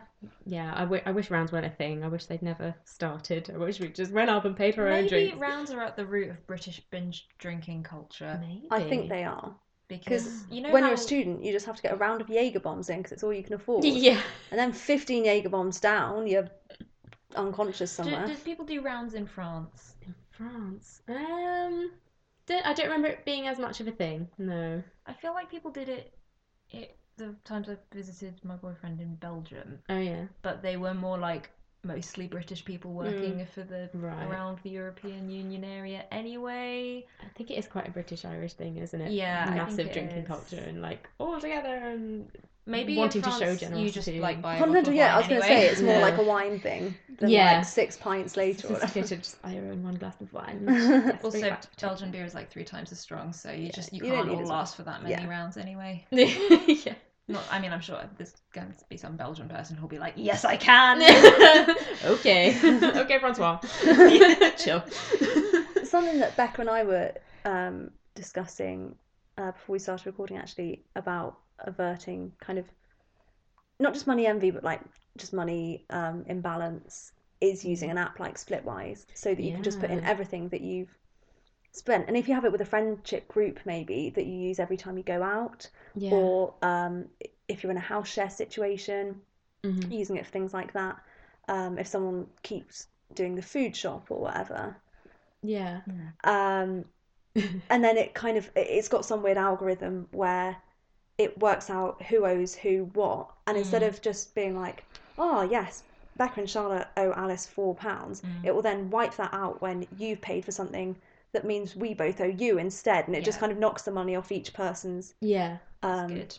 yeah. I, w- I wish rounds weren't a thing. I wish they'd never started. I wish we just went up and paid for our own Maybe drinks. rounds are at the root of British binge drinking culture Maybe. I think they are. because Because you know when how you're a student, you just have to get a round of Jaeger bombs in because it's all you can afford. Yeah. And then 15 Jaeger bombs down, you're unconscious do, somewhere. do people do rounds in France? In France. Um. Don't, I don't remember it being as much of a thing. No. I feel like people did it, it the times I visited my boyfriend in Belgium. Oh yeah. but they were more like mostly British people working mm. for the Right. around the European Union area anyway. I think it is quite a British Irish thing, isn't it? Yeah, Massive drinking is. culture and like all together and Maybe Wanting in to show France, you just like buy a no, bottle of yeah, I was wine going to anyway. say it's more Yeah. like a wine thing than Yeah. like six pints later or whatever. sophisticated. Just buy your own one glass of wine. Yes, bring it also, back to Belgian beer is like three times as strong, so you just you you don't can't need all as last for that many Yeah. rounds anyway. yeah. Not, I mean, I'm sure there's going to be some Belgian person who'll be like, "Yes, I can." okay. okay, Francois. Chill. Something that Becca and I were um, discussing uh, before we started recording actually about averting kind of not just money envy, but like just money um, imbalance is using an app like Splitwise so that you can just put in everything that you've spent. And if you have it with a friendship group, maybe that you use every time you go out, Yeah. or um, if you're in a house share situation, Mhm. using it for things like that. Um, if someone keeps doing the food shop or whatever, Yeah. um, and then it kind of it's got some weird algorithm where it works out who owes who what, and instead Mm. of just being like, oh yes, Becca and Charlotte owe Alice four pounds, Mm. it will then wipe that out when you've paid for something that means we both owe you instead, and it just kind of knocks the money off each person's. Yeah. Um, Good.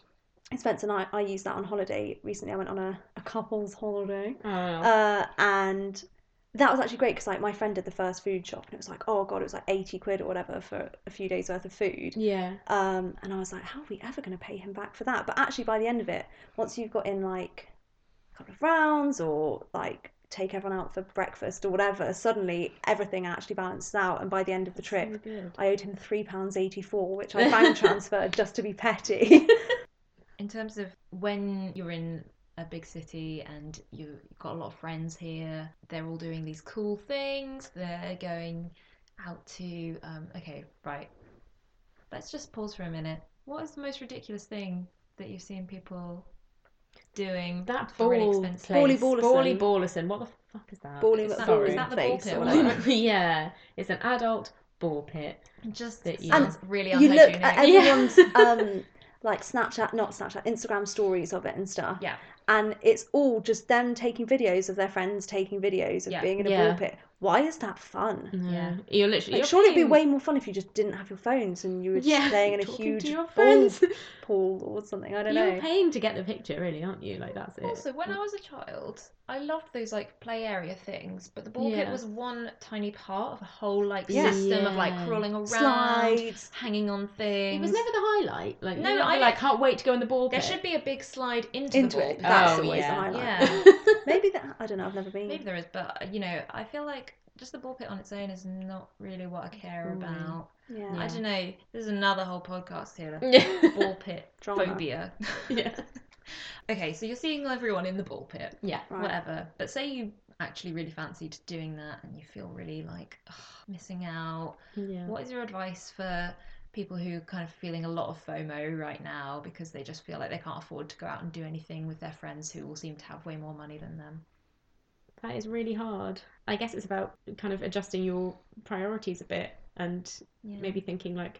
Spencer and I, I used that on holiday recently. I went on a, a couple's holiday. Oh. Uh, and that was actually great because like my friend did the first food shop and it was like oh god it was like 80 quid or whatever for a few days worth of food yeah. um, and I was like how are we ever going to pay him back for that but actually by the end of it once you've got in like a couple of rounds or like take everyone out for breakfast or whatever suddenly everything actually balances out and by the end of the trip So. I owed him £3.84 which I bank transferred just to be petty In terms of when you're in a big city and you- you've got a lot of friends here, they're all doing these cool things. They're going out to. Um, okay, right. Let's just pause for a minute. What is the most ridiculous thing that you've seen people doing That for really ball expensive. place. Bally Ballie Ballerson. Ballerson. What the fuck is that? Balling Is at that- ball is that the ball pit or or whatever. whatever? yeah, it's an adult ball pit. Just that you- sounds really you look unhygienic. at Yeah. everyone's um like Snapchat, not Snapchat, Instagram stories of it and stuff. Yeah. And it's all just them taking videos of their friends taking videos of Yeah. being in a Yeah. ball pit. Why is that fun? Yeah. You're literally. Like, you're surely it'd be way more fun if you just didn't have your phones and you were just Yeah, playing in a huge ball friends. pool or something. I don't know. You're paying to get the picture, really, aren't you? Like that's it. Also, when I was a child, I loved those like play area things, but the ball pit was one tiny part of a whole like Yeah. system of like crawling around, Slides. hanging on things. It was never the highlight. Like No, no, I I- like can't wait to go in the ball pit. There pit. should be a big slide into, Into the ball it. That's Oh, always yeah. the highlight. Yeah. Maybe that I don't know. I've never been. Maybe there is, but uh, you know, I feel like just the ball pit on its own is not really what I care about. Yeah. I don't know. This is another whole podcast here. yeah. Ball pit phobia. yeah. okay, so you're seeing everyone in the ball pit. Yeah. Right. whatever. But say you actually really fancied doing that and you feel really like ugh, missing out. Yeah. What is your advice for people who kind of feeling a lot of FOMO right now because they just feel like they can't afford to go out and do anything with their friends who all seem to have way more money than them? That is really hard. I guess it's about kind of adjusting your priorities a bit and Yeah. maybe thinking like,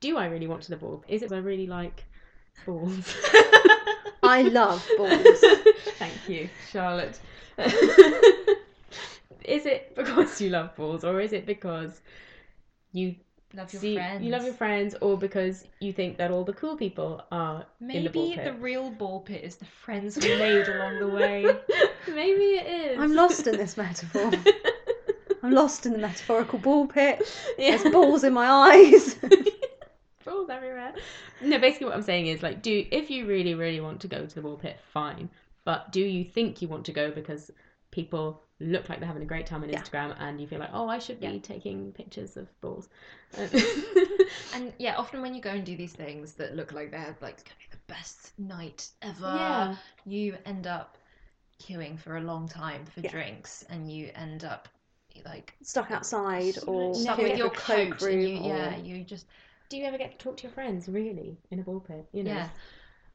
do I really want to the ball? Is it because I really like balls? I love balls. Thank you, Charlotte. is it because you love balls, or is it because you love your see friends. you love your friends, or because you think that all the cool people are in the ball Maybe pit? the real ball pit is the friends we made along the way. Maybe it is. I'm lost in this metaphor. I'm lost in the metaphorical ball pit. yeah. There's balls in my eyes. balls everywhere. No, basically what I'm saying is like, do if you really, really want to go to the ball pit, fine. But do you think you want to go because people look like they're having a great time on Yeah. Instagram and you feel like, oh, I should be Yeah. taking pictures of balls. Um, and yeah, often when you go and do these things that look like they're like gonna be the best night ever, yeah. you end up queuing for a long time for Yeah. drinks and you end up like Stuck outside or Stuck stuck with in your a cloak coat and you, room yeah you just Do you ever get to talk to your friends really in a ball pit? You know. yeah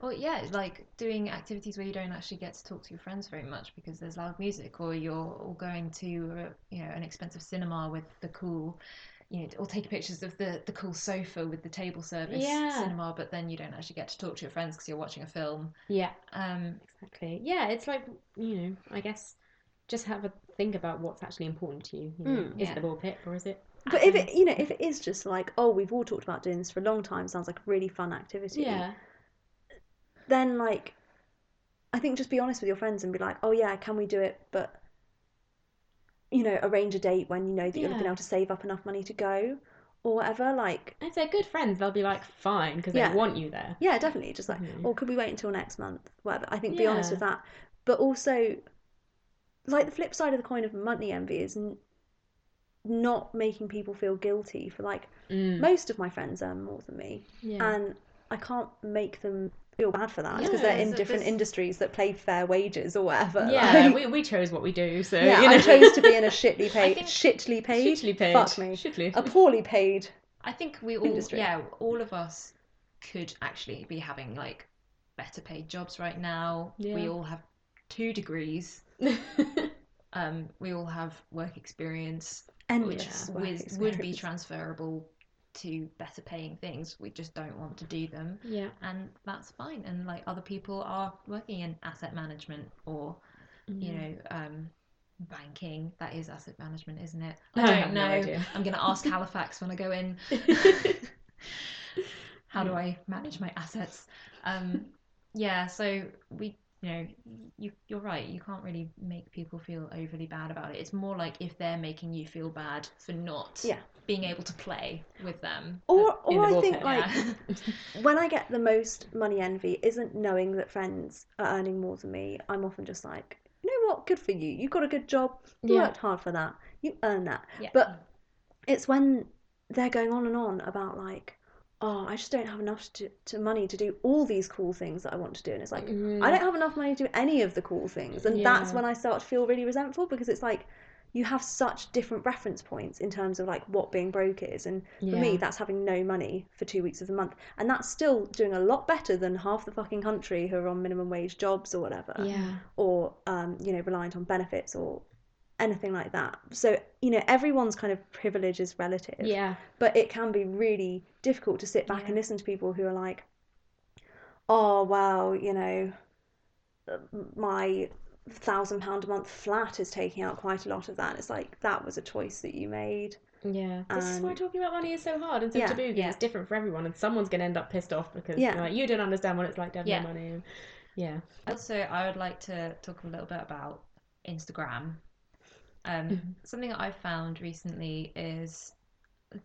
well yeah like doing activities where you don't actually get to talk to your friends very much because there's loud music or you're all going to you know an expensive cinema with the cool you know or take pictures of the the cool sofa with the table service Yeah. cinema but then you don't actually get to talk to your friends because you're watching a film Yeah. um Exactly. Yeah, it's like you know, I guess just have a think about what's actually important to you. you know. Mm. is Yeah. it the ball pit or is it? But if it, you know, if it is just like, oh, we've all talked about doing this for a long time, sounds like a really fun activity. Yeah. Then like, I think just be honest with your friends and be like, oh yeah, can we do it? But you know, arrange a date when you know that you're Yeah. able to save up enough money to go, or whatever. Like, If they're good friends, they'll be like fine because Yeah. they want you there. yeah, definitely. Just like, Mhm. or could we wait until next month? Whatever. I think be honest with that. But also, like the flip side of the coin of money envy is n- not making people feel guilty for like Mm. most of my friends earn more than me Yeah. and I can't make them feel bad for that because Yeah, they're in different this- industries that pay fair wages or whatever. yeah, like- we, we chose what we do, so yeah, you know. I chose to be in a shitly paid, think- shitly paid, Shittily paid. fuck me, Shittily. a poorly paid. I think we all, Industry. yeah, all of us could actually be having like better paid jobs right now. Yeah. We all have two degrees. Um, we all have work experience, and which work with, would be transferable to better paying things. We just don't want to do them, yeah. and that's fine. And like other people are working in asset management or you know um, banking. That is asset management, isn't it? I don't no know. idea. I'm gonna ask Halifax when I go in. How do I manage my assets? Um, yeah, so we, you know, you you're right. You can't really make people feel overly bad about it. It's more like if they're making you feel bad for not Yeah. Being able to play with them. Or, or the I think pit, like Yeah. when I get the most money envy isn't knowing that friends are earning more than me. I'm often just like, you know what, good for you. You got a good job. You Yeah. worked hard for that. You earned that. yeah. But it's when they're going on and on about like, oh, I just don't have enough to, to money to do all these cool things that I want to do, and it's like Mm. I don't have enough money to do any of the cool things, and that's when I start to feel really resentful because it's like, you have such different reference points in terms of like what being broke is and for Yeah. me that's having no money for two weeks of the month and that's still doing a lot better than half the fucking country who are on minimum wage jobs or whatever Yeah. or um, you know reliant on benefits or anything like that so you know everyone's kind of privilege is relative Yeah. but it can be really difficult to sit back Yeah. and listen to people who are like oh well you know my thousand pound a month flat is taking out quite a lot of that it's like that was a choice that you made Yeah, this is why talking about money is so hard and so Yeah, taboo. 'cause yeah. It's different for everyone, and someone's going to end up pissed off because Yeah. you're like, you don't understand what it's like to have Yeah. no money. And, yeah, Also, I would like to talk a little bit about Instagram. Um, Mhm. Something that I've found recently is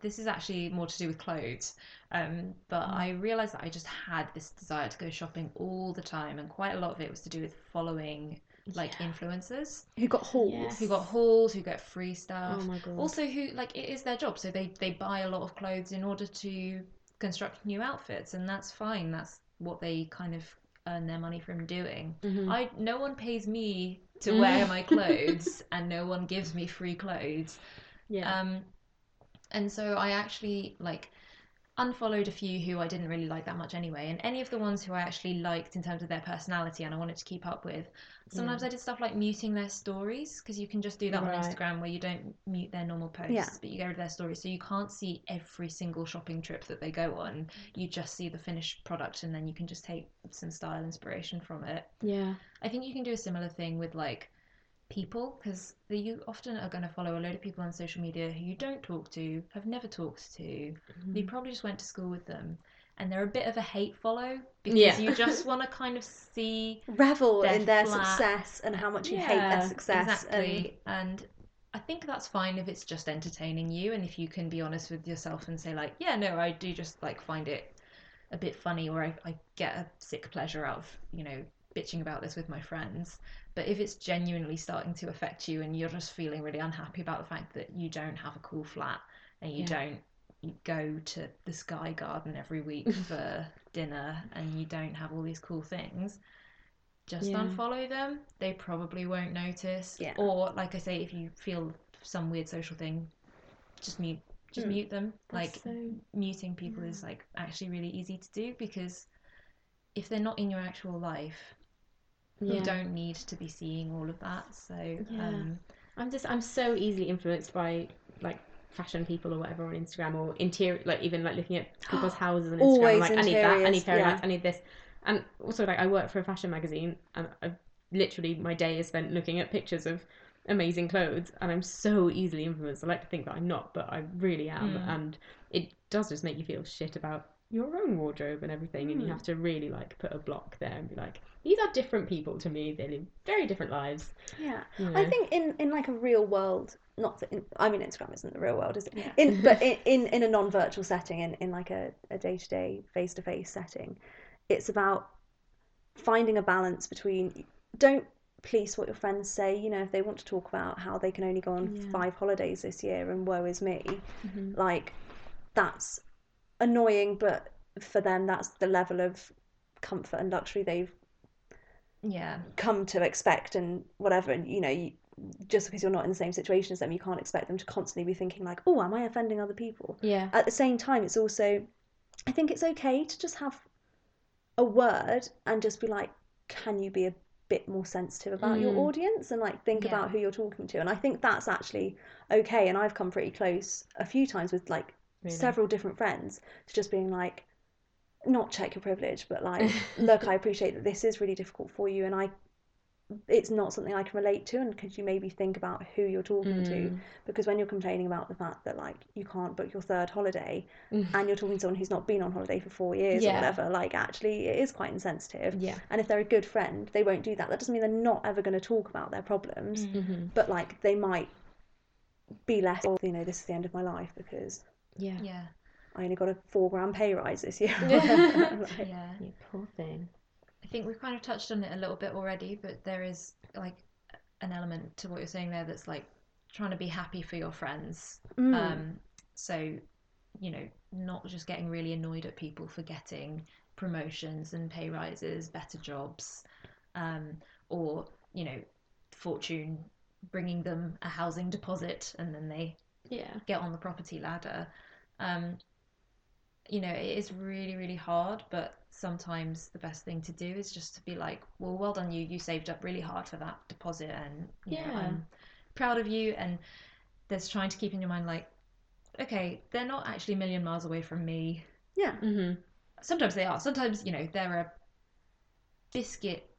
this is actually more to do with clothes. Um, but Mm. I realized that I just had this desire to go shopping all the time, and quite a lot of it was to do with following like Yeah. influencers who got hauls Yes. who got hauls, who get free stuff. Oh my god. Also, who like it is their job, so they they buy a lot of clothes in order to construct new outfits, and that's fine. That's what they kind of earn their money from doing. Mhm. I no one pays me to Mm. wear my clothes, and no one gives me free clothes. yeah. Um, and so I actually like unfollowed a few who I didn't really like that much anyway, and any of the ones who I actually liked in terms of their personality and I wanted to keep up with. Sometimes Yeah. I did stuff like muting their stories because you can just do that Right. on Instagram where you don't mute their normal posts, Yeah. but you go to their stories, so you can't see every single shopping trip that they go on. You just see the finished product, and then you can just take some style inspiration from it. yeah. I think you can do a similar thing with like people because you often are going to follow a load of people on social media who you don't talk to, have never talked to. Mm-hmm. You probably just went to school with them, and they're a bit of a hate follow because Yeah. you just want to kind of see revel Their in their flat- success and how much you hate their success exactly. And I think that's fine if it's just entertaining you, and if you can be honest with yourself and say like, yeah, no, I do just like find it a bit funny, or I, I get a sick pleasure out of you know bitching about this with my friends. But if it's genuinely starting to affect you, and you're just feeling really unhappy about the fact that you don't have a cool flat and you Yeah. don't you go to the Sky Garden every week for dinner, and you don't have all these cool things just Yeah. unfollow them. They probably won't notice. Yeah. Or like I say, if you feel some weird social thing, just mute just Mm. mute them. Like so muting people is like actually really easy to do because if they're not in your actual life, yeah. you don't need to be seeing all of that. So Yeah. um I'm just I'm so easily influenced by like fashion people or whatever on Instagram or interior like even like looking at people's houses on Instagram. I'm like I need that, I need fairy yeah. I need this. And also like I work for a fashion magazine and I literally my day is spent looking at pictures of amazing clothes and I'm so easily influenced. I like to think that I'm not, but I really am. Mm. And it does just make you feel shit about your own wardrobe and everything and you Mm. have to really like put a block there and be like, these are different people to me. They live very different lives. yeah You I think in, in like a real world, not that in, I mean Instagram isn't the real world, is it? Yeah. In but in, in, in a non-virtual setting, in, in like a, a day-to-day, face-to-face setting, it's about finding a balance between don't police what your friends say. You know, if they want to talk about how they can only go on Yeah. five holidays this year and woe is me, Mhm. like that's annoying, but for them that's the level of comfort and luxury they've yeah. come to expect and whatever and you know you, just because you're not in the same situation as them you can't expect them to constantly be thinking like oh am i offending other people Yeah. at the same time it's also i think it's okay to just have a word and just be like can you be a bit more sensitive about your Mm. audience and like think Yeah. about who you're talking to and i think that's actually okay and i've come pretty close a few times with like Really. several different friends to just being like not check your privilege but like look i appreciate that this is really difficult for you and i it's not something i can relate to and could you maybe think about who you're talking to Mm. because when you're complaining about the fact that like you can't book your third holiday Mm. and you're talking to someone who's not been on holiday for four years or whatever like actually it is quite insensitive Yeah. and if they're a good friend they won't do that that doesn't mean they're not ever going to talk about their problems Mm. hmm but like they might be less you know this is the end of my life because Yeah. Yeah. i only got a four grand pay rise this year Yeah. Like, Yeah. You poor thing. I think we've kind of touched on it a little bit already, but there is like an element to what you're saying there that's like trying to be happy for your friends. mm. Um, so, you know, not just getting really annoyed at people for getting promotions and pay rises, better jobs, um, or, you know, fortune bringing them a housing deposit and then they Yeah. get on the property ladder. Um, you know, it is really, really hard, but sometimes the best thing to do is just to be like, well, well done you. You saved up really hard for that deposit, and you know, Yeah. I'm proud of you. And there's trying to keep in your mind, like, okay, they're not actually a million miles away from me. Yeah. hmm Sometimes they are. Sometimes, you know, they're a biscuit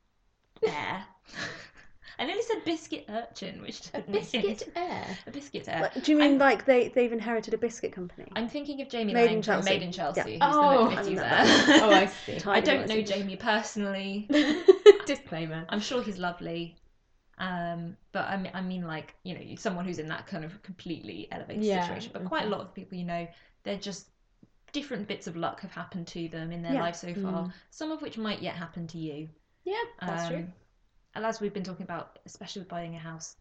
heir. I nearly said biscuit urchin, which A didn't make any biscuit sense. air. A biscuit heir. Like, do you mean I'm- like they they've inherited a biscuit company? I'm thinking of Jamie Made in Laing from Chelsea. Made in Chelsea, Yeah. who's Oh, the I heir. Oh, I see. Tiny I don't know. Jamie personally. Disclaimer. I'm sure he's lovely. Um, but I mean, I mean, like you know, someone who's in that kind of completely elevated Yeah, situation. But quite a lot of people, you know, they're just different bits of luck have happened to them in their Yeah. life so far. Mm. Some of which might yet happen to you. Yeah, that's true. And as we've been talking about, especially with buying a house,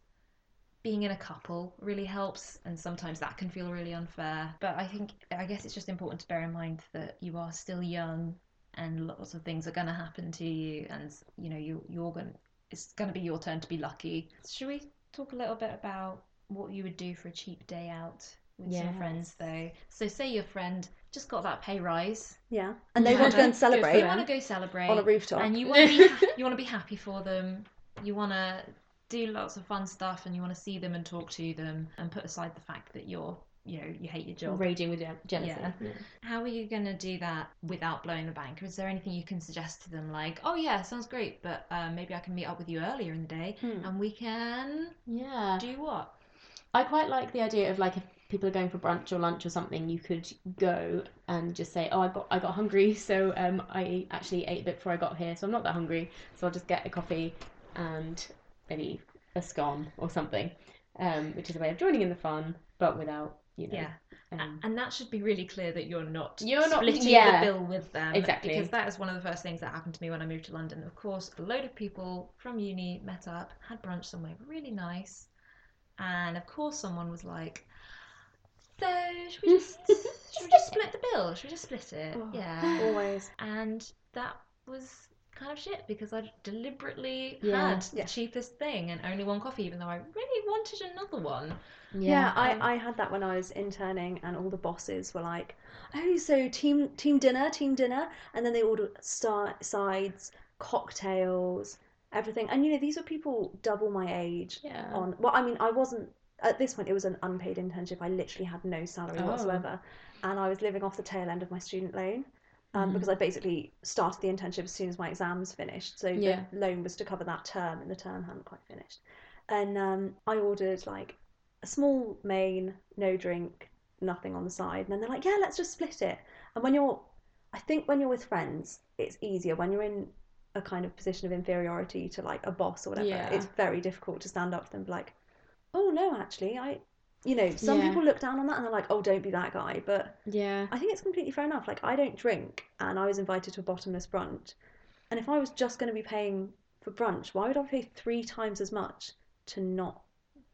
being in a couple really helps, and sometimes that can feel really unfair. But I think, I guess it's just important to bear in mind that you are still young, and lots of things are going to happen to you, and you know you you're going it's going to be your turn to be lucky. Should we talk a little bit about what you would do for a cheap day out with some friends, though? So say your friend just got that pay rise, Yeah, and they Yeah, want to go and celebrate you want to go celebrate on a rooftop. and you want to be you want to be happy for them you want to do lots of fun stuff and you want to see them and talk to them and put aside the fact that you're you know you hate your job Raging with je- jealousy. Yeah. Yeah. how are you going to do that without blowing the bank is there anything you can suggest to them like oh yeah sounds great but um, maybe i can meet up with you earlier in the day Hmm. and we can Yeah. do what I quite like the idea of like if people are going for brunch or lunch or something, you could go and just say, "Oh, I got I got hungry, so um, I actually ate a bit before I got here, so I'm not that hungry, so I'll just get a coffee and maybe a scone or something," um, which is a way of joining in the fun, but without you know. yeah Um, and that should be really clear that you're not You're not- splitting yeah. the bill with them Exactly. because that is one of the first things that happened to me when I moved to London. Of course, a load of people from uni met up, had brunch somewhere really nice, and of course someone was like, "So should we just should we just split the bill? Should we just split it?" Oh, yeah, Always. and that was kind of shit because I deliberately Yeah. had the cheapest thing and only one coffee, even though I really wanted another one. Yeah, um, I, I had that when I was interning, and all the bosses were like, "Oh, so team team dinner, team dinner," and then they ordered star sides, cocktails, everything. And you know, these were people double my age. yeah. On well, I mean, I wasn't at this point. It was an unpaid internship. I literally had no salary Oh. whatsoever, and I was living off the tail end of my student loan. Um, Mhm. Because I basically started the internship as soon as my exams finished, so Yeah. the loan was to cover that term, and the term hadn't quite finished. And um, I ordered like a small main, no drink, nothing on the side. And then they're like, yeah, let's just split it. And when you're, I think when you're with friends, it's easier. When you're in a kind of position of inferiority to like a boss or whatever, Yeah. it's very difficult to stand up to them and be like, oh no, actually, I, you know, some Yeah. people look down on that and they're like, oh, don't be that guy. But yeah. I think it's completely fair enough. Like, I don't drink and I was invited to a bottomless brunch. And if I was just going to be paying for brunch, why would I pay three times as much to not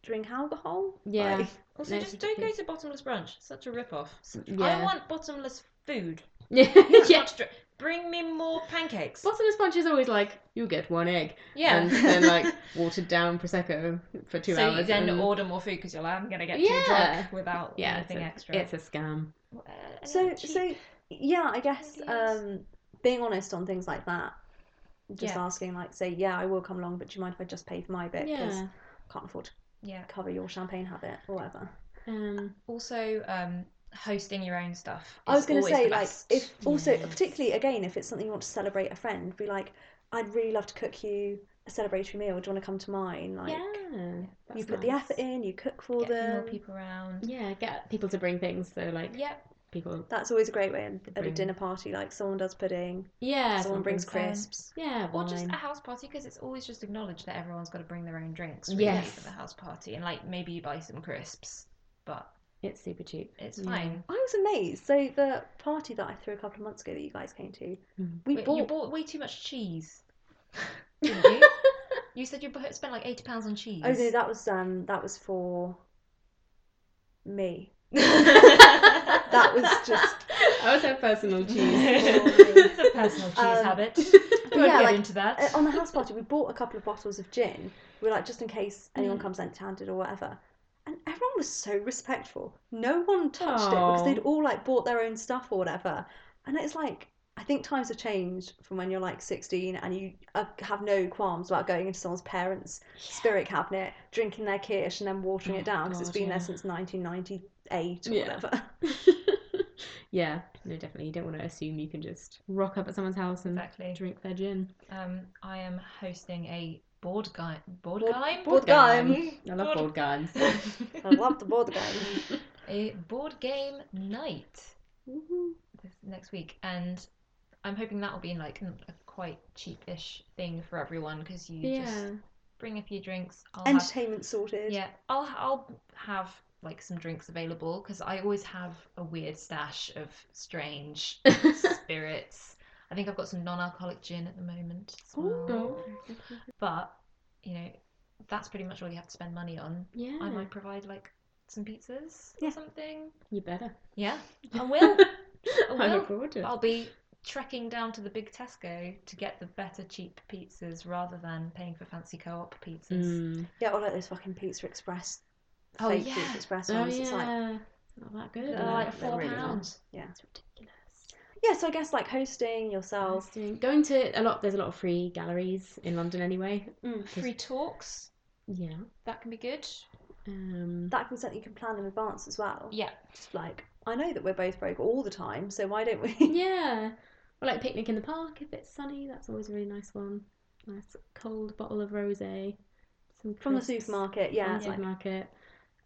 drink alcohol? Yeah. Like, Also, No, just don't go ridiculous. to bottomless brunch. Such a rip-off. Yeah. I want bottomless food. Yeah. Not yeah. dr- Bring me more pancakes. Bottomless punch is always like you get one egg Yeah. and then like watered down prosecco for two so hours. you then and- order more food because you're like, I'm gonna get too drunk without yeah, it's anything a, extra. it's a scam. Uh, so, cheap. so yeah, I guess um, being honest on things like that, just Yeah. asking, like, say, yeah, I will come along, but do you mind if I just pay for my bit? Because Yeah. I can't afford to yeah. cover your champagne habit or whatever. Um, Also, um, hosting your own stuff. I was going to say, like, if also, Yes. particularly again, if it's something you want to celebrate a friend, be like, I'd really love to cook you a celebratory meal. Do you want to come to mine? Like, yeah, you that's put the effort in, you cook for get them. more people around. Yeah, get people to bring things. So like Yep. people. That's always a great way at a dinner party. Like, someone does pudding, Yeah, someone brings brings, crisps. Yeah, Or just a house party because it's always just acknowledged that everyone's got to bring their own drinks really Yes. for the house party and like maybe you buy some crisps, but It's super cheap. it's Yeah. fine. I was amazed. So the party that I threw a couple of months ago that you guys came to, Mhm. we Wait, bought. You bought way too much cheese. Didn't you? you said you spent like eighty pounds on cheese. Oh no, that was um that was for me. that That was just I was her personal cheese. it's a personal cheese Um, habit. Go on, yeah, get like, into that. uh, on the house party, we bought a couple of bottles of gin. We were like, just in case anyone Mm. comes empty-handed or whatever. And everyone was so respectful. No one touched it because they'd all like bought their own stuff or whatever. And it's like, I think times have changed from when you're like 16 and you uh, have no qualms about going into someone's parents' spirit cabinet, drinking their kirsch, and then watering Oh, it down because it's been there since 1998 or Yeah. whatever. yeah, no, definitely. You don't want to assume you can just rock up at someone's house and Exactly. drink their gin. Um, I am hosting a board game. board, Board- game board game. I love board games. I love the board game. a board game night this next week, and I'm hoping that will be like a quite cheapish thing for everyone because you yeah. just bring a few drinks. I'll have, Entertainment sorted. yeah, I'll I'll have like some drinks available because I always have a weird stash of strange spirits. I think I've got some non-alcoholic gin at the moment as well. Oh. But you know, that's pretty much all you have to spend money on. Yeah. I might provide like some pizzas Yeah. or something. You better. Yeah, I will. I will. look forward to it. I'll be trekking down to the big Tesco to get the better cheap pizzas rather than paying for fancy co-op pizzas. Mm. Yeah, or like those fucking Pizza Express. Oh, fake yeah. Pizza Express Oh ones. It's like, yeah. Not that good. They're like they're four really pounds. yeah. That's ridiculous. Yeah, so I guess like hosting yourself. Hosting- Going to a lot. There's a lot of free galleries in London anyway. Mm. Free talks. Yeah. That can be good. Um, That can be something you can plan in advance as well. Yeah. Just like, I know that we're both broke all the time, so why don't we? yeah. Or like picnic in the park if it's sunny. That's always a really nice one. Nice cold bottle of rosé. Some From the supermarket, From yeah. the supermarket.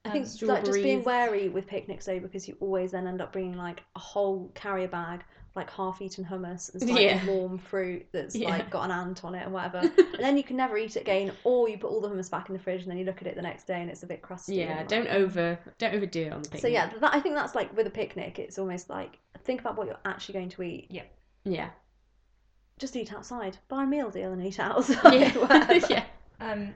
I think Um, like just being wary with picnics though, because you always then end up bringing like a whole carrier bag, like half-eaten hummus and slightly Yeah. warm fruit that's Yeah. like got an ant on it and whatever, and then you can never eat it again, or you put all the hummus back in the fridge and then you look at it the next day and it's a bit crusty. Yeah. Don't like- over. Don't overdo it on the picnic. So yeah, that, I think that's like with a picnic, it's almost like think about what you're actually going to eat. Yeah. Yeah. Just eat outside, buy a meal deal and eat outside. Yeah. yeah. Um,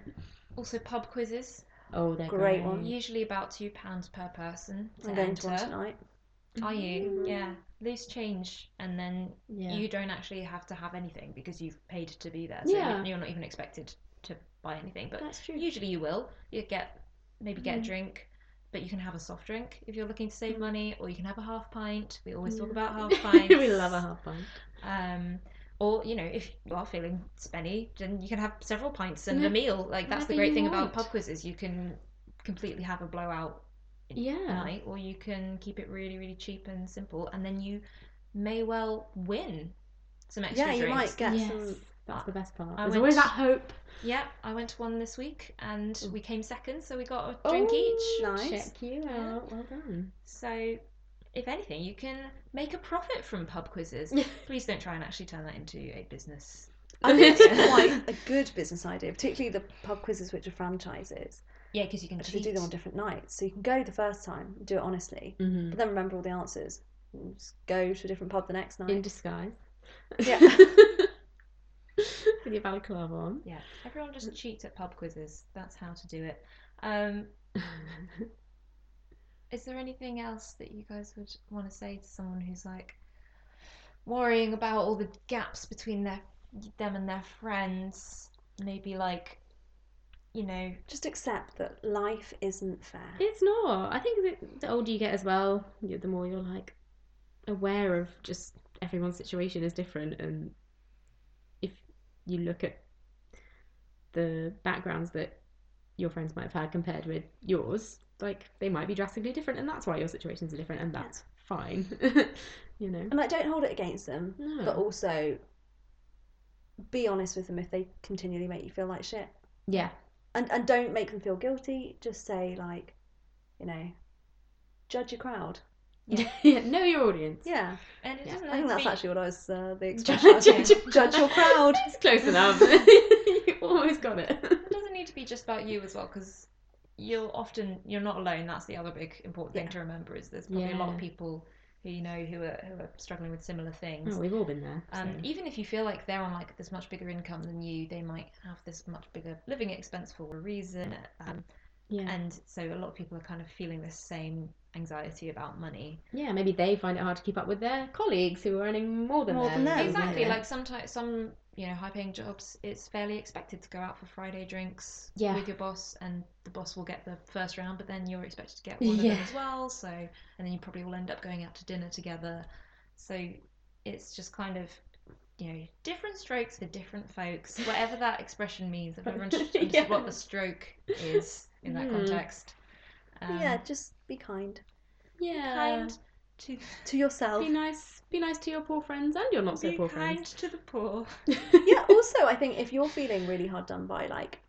also pub quizzes. Oh, they're Great great. one. Usually about two pounds per person to I'm going to one enter. tonight. Are you? Mhm. Yeah. Loose change, and then Yeah. you don't actually have to have anything because you've paid to be there. So Yeah. you- you're not even expected to buy anything. But usually you will. You get maybe get Mm. a drink, but you can have a soft drink if you're looking to save Mm. money, or you can have a half pint. We always talk about half pints. we love a half pint. Um, or you know, if you are feeling spenny, then you can have several pints and Yeah. a meal. Like that's the great thing about pub quizzes. You can completely have a blowout Yeah. night, or you can keep it really, really cheap and simple, and then you may well win some extra Yeah, you drinks. might get yes. some. That's the best part. I There's went- always that hope. Yeah, I went to one this week, and we came second, so we got a oh, drink each. Nice. Check you Yeah. out. Well done. So, if anything, you can make a profit from pub quizzes. Please don't try and actually turn that into a business. I think it's quite a good business idea, particularly the pub quizzes which are franchises. Yeah, because you can Because they do them on different nights, so you can go the first time, do it honestly, hmm but then remember all the answers. Just go to a different pub the next night. In disguise. Yeah. With your balaclava on. Yeah, everyone just cheats at pub quizzes. That's how to do it. Um, is there anything else that you guys would want to say to someone who's like worrying about all the gaps between their them and their friends? Maybe like, you know, Just accept that life isn't fair. It's not. I think the older you get as well, the more you're like aware of just everyone's situation is different, and if you look at the backgrounds that your friends might have had compared with yours, like they might be drastically different, and that's why your situations are different, and that's fine. you know. And like, don't hold it against them, No. but also be honest with them if they continually make you feel like shit. Yeah. And and don't make them feel guilty. Just say like, you know, judge your crowd. yeah. Know your audience. yeah, and it Yeah. doesn't I think that's be- actually what I was uh, the Judge- expression. I was judge your judge your crowd. It's close enough. you almost got it. It doesn't need to be just about you as well, because you'll often you're not alone. That's the other big important thing Yeah. to remember is there's probably a lot of people who you know who are who are struggling with similar things. Oh, we've all been there. Um, so. even if you feel like they're on like this much bigger income than you, they might have this much bigger living expense for a reason, um, yeah. and so a lot of people are kind of feeling the same anxiety about money. Yeah, maybe they find it hard to keep up with their colleagues who are earning more than More them. than them, exactly, know. like sometimes some you know high paying jobs, it's fairly expected to go out for Friday drinks Yeah. with your boss, and the boss will get the first round, but then you're expected to get one of them as well. So and then you probably will end up going out to dinner together. So it's just kind of you know different strokes for different folks, whatever that expression means. I've never understood Yeah. what the stroke is in that Mm. context. Um, yeah, just be kind Yeah. kind to to yourself. Be nice. Be nice to your poor friends and your not so be poor kind to the poor. yeah, also, I think if you're feeling really hard done by, like,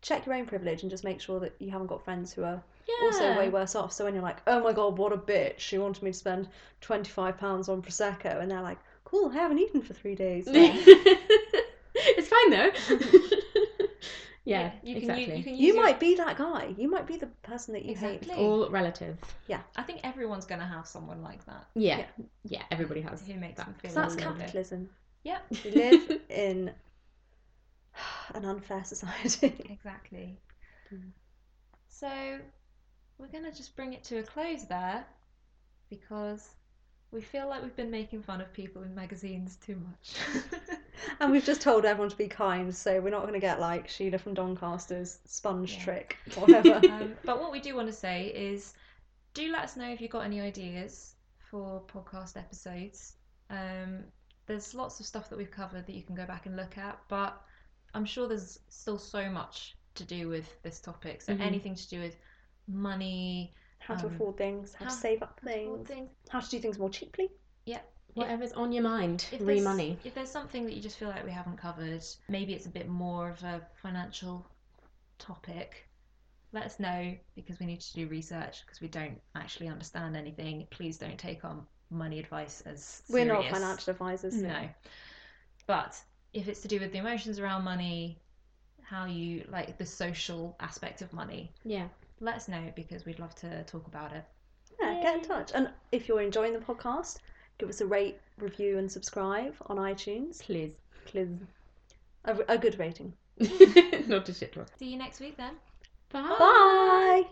check your own privilege and just make sure that you haven't got friends who are Yeah. also way worse off. So when you're like, oh my god, what a bitch, she wanted me to spend £25 on Prosecco, and they're like, cool, I haven't eaten for three days. it's fine though. yeah, you can exactly. u- you can use you your- might be that guy. You might be the person that you Exactly. hate. All relative. Yeah. I think everyone's gonna have someone like that Yeah. Yeah. yeah. everybody has. who makes them feel. So that's a bit- capitalism. Yep. We live in an unfair society. Exactly. Mm. So we're gonna just bring it to a close there because we feel like we've been making fun of people in magazines too much. And we've just told everyone to be kind, so we're not going to get like Sheila from Doncaster's sponge Yeah. trick or whatever. um, but what we do want to say is do let us know if you've got any ideas for podcast episodes. Um, there's lots of stuff that we've covered that you can go back and look at, but I'm sure there's still so much to do with this topic. So Mhm. anything to do with money, how to Um, afford things, how, how- to save up to things, things. how to do things more cheaply. Whatever's on your mind. If Re there's, money. if there's something that you just feel like we haven't covered, maybe it's a bit more of a financial topic, let us know because we need to do research because we don't actually understand anything. Please don't take our money advice as We're not financial advisors. No. But if it's to do with the emotions around money, how you like the social aspect of money, Yeah. let us know because we'd love to talk about it. Yeah, get in touch. And if you're enjoying the podcast, give us a rate, review, and subscribe on iTunes. Please. Please. A, a good rating. Not to shit talk. See you next week then. Bye. Bye.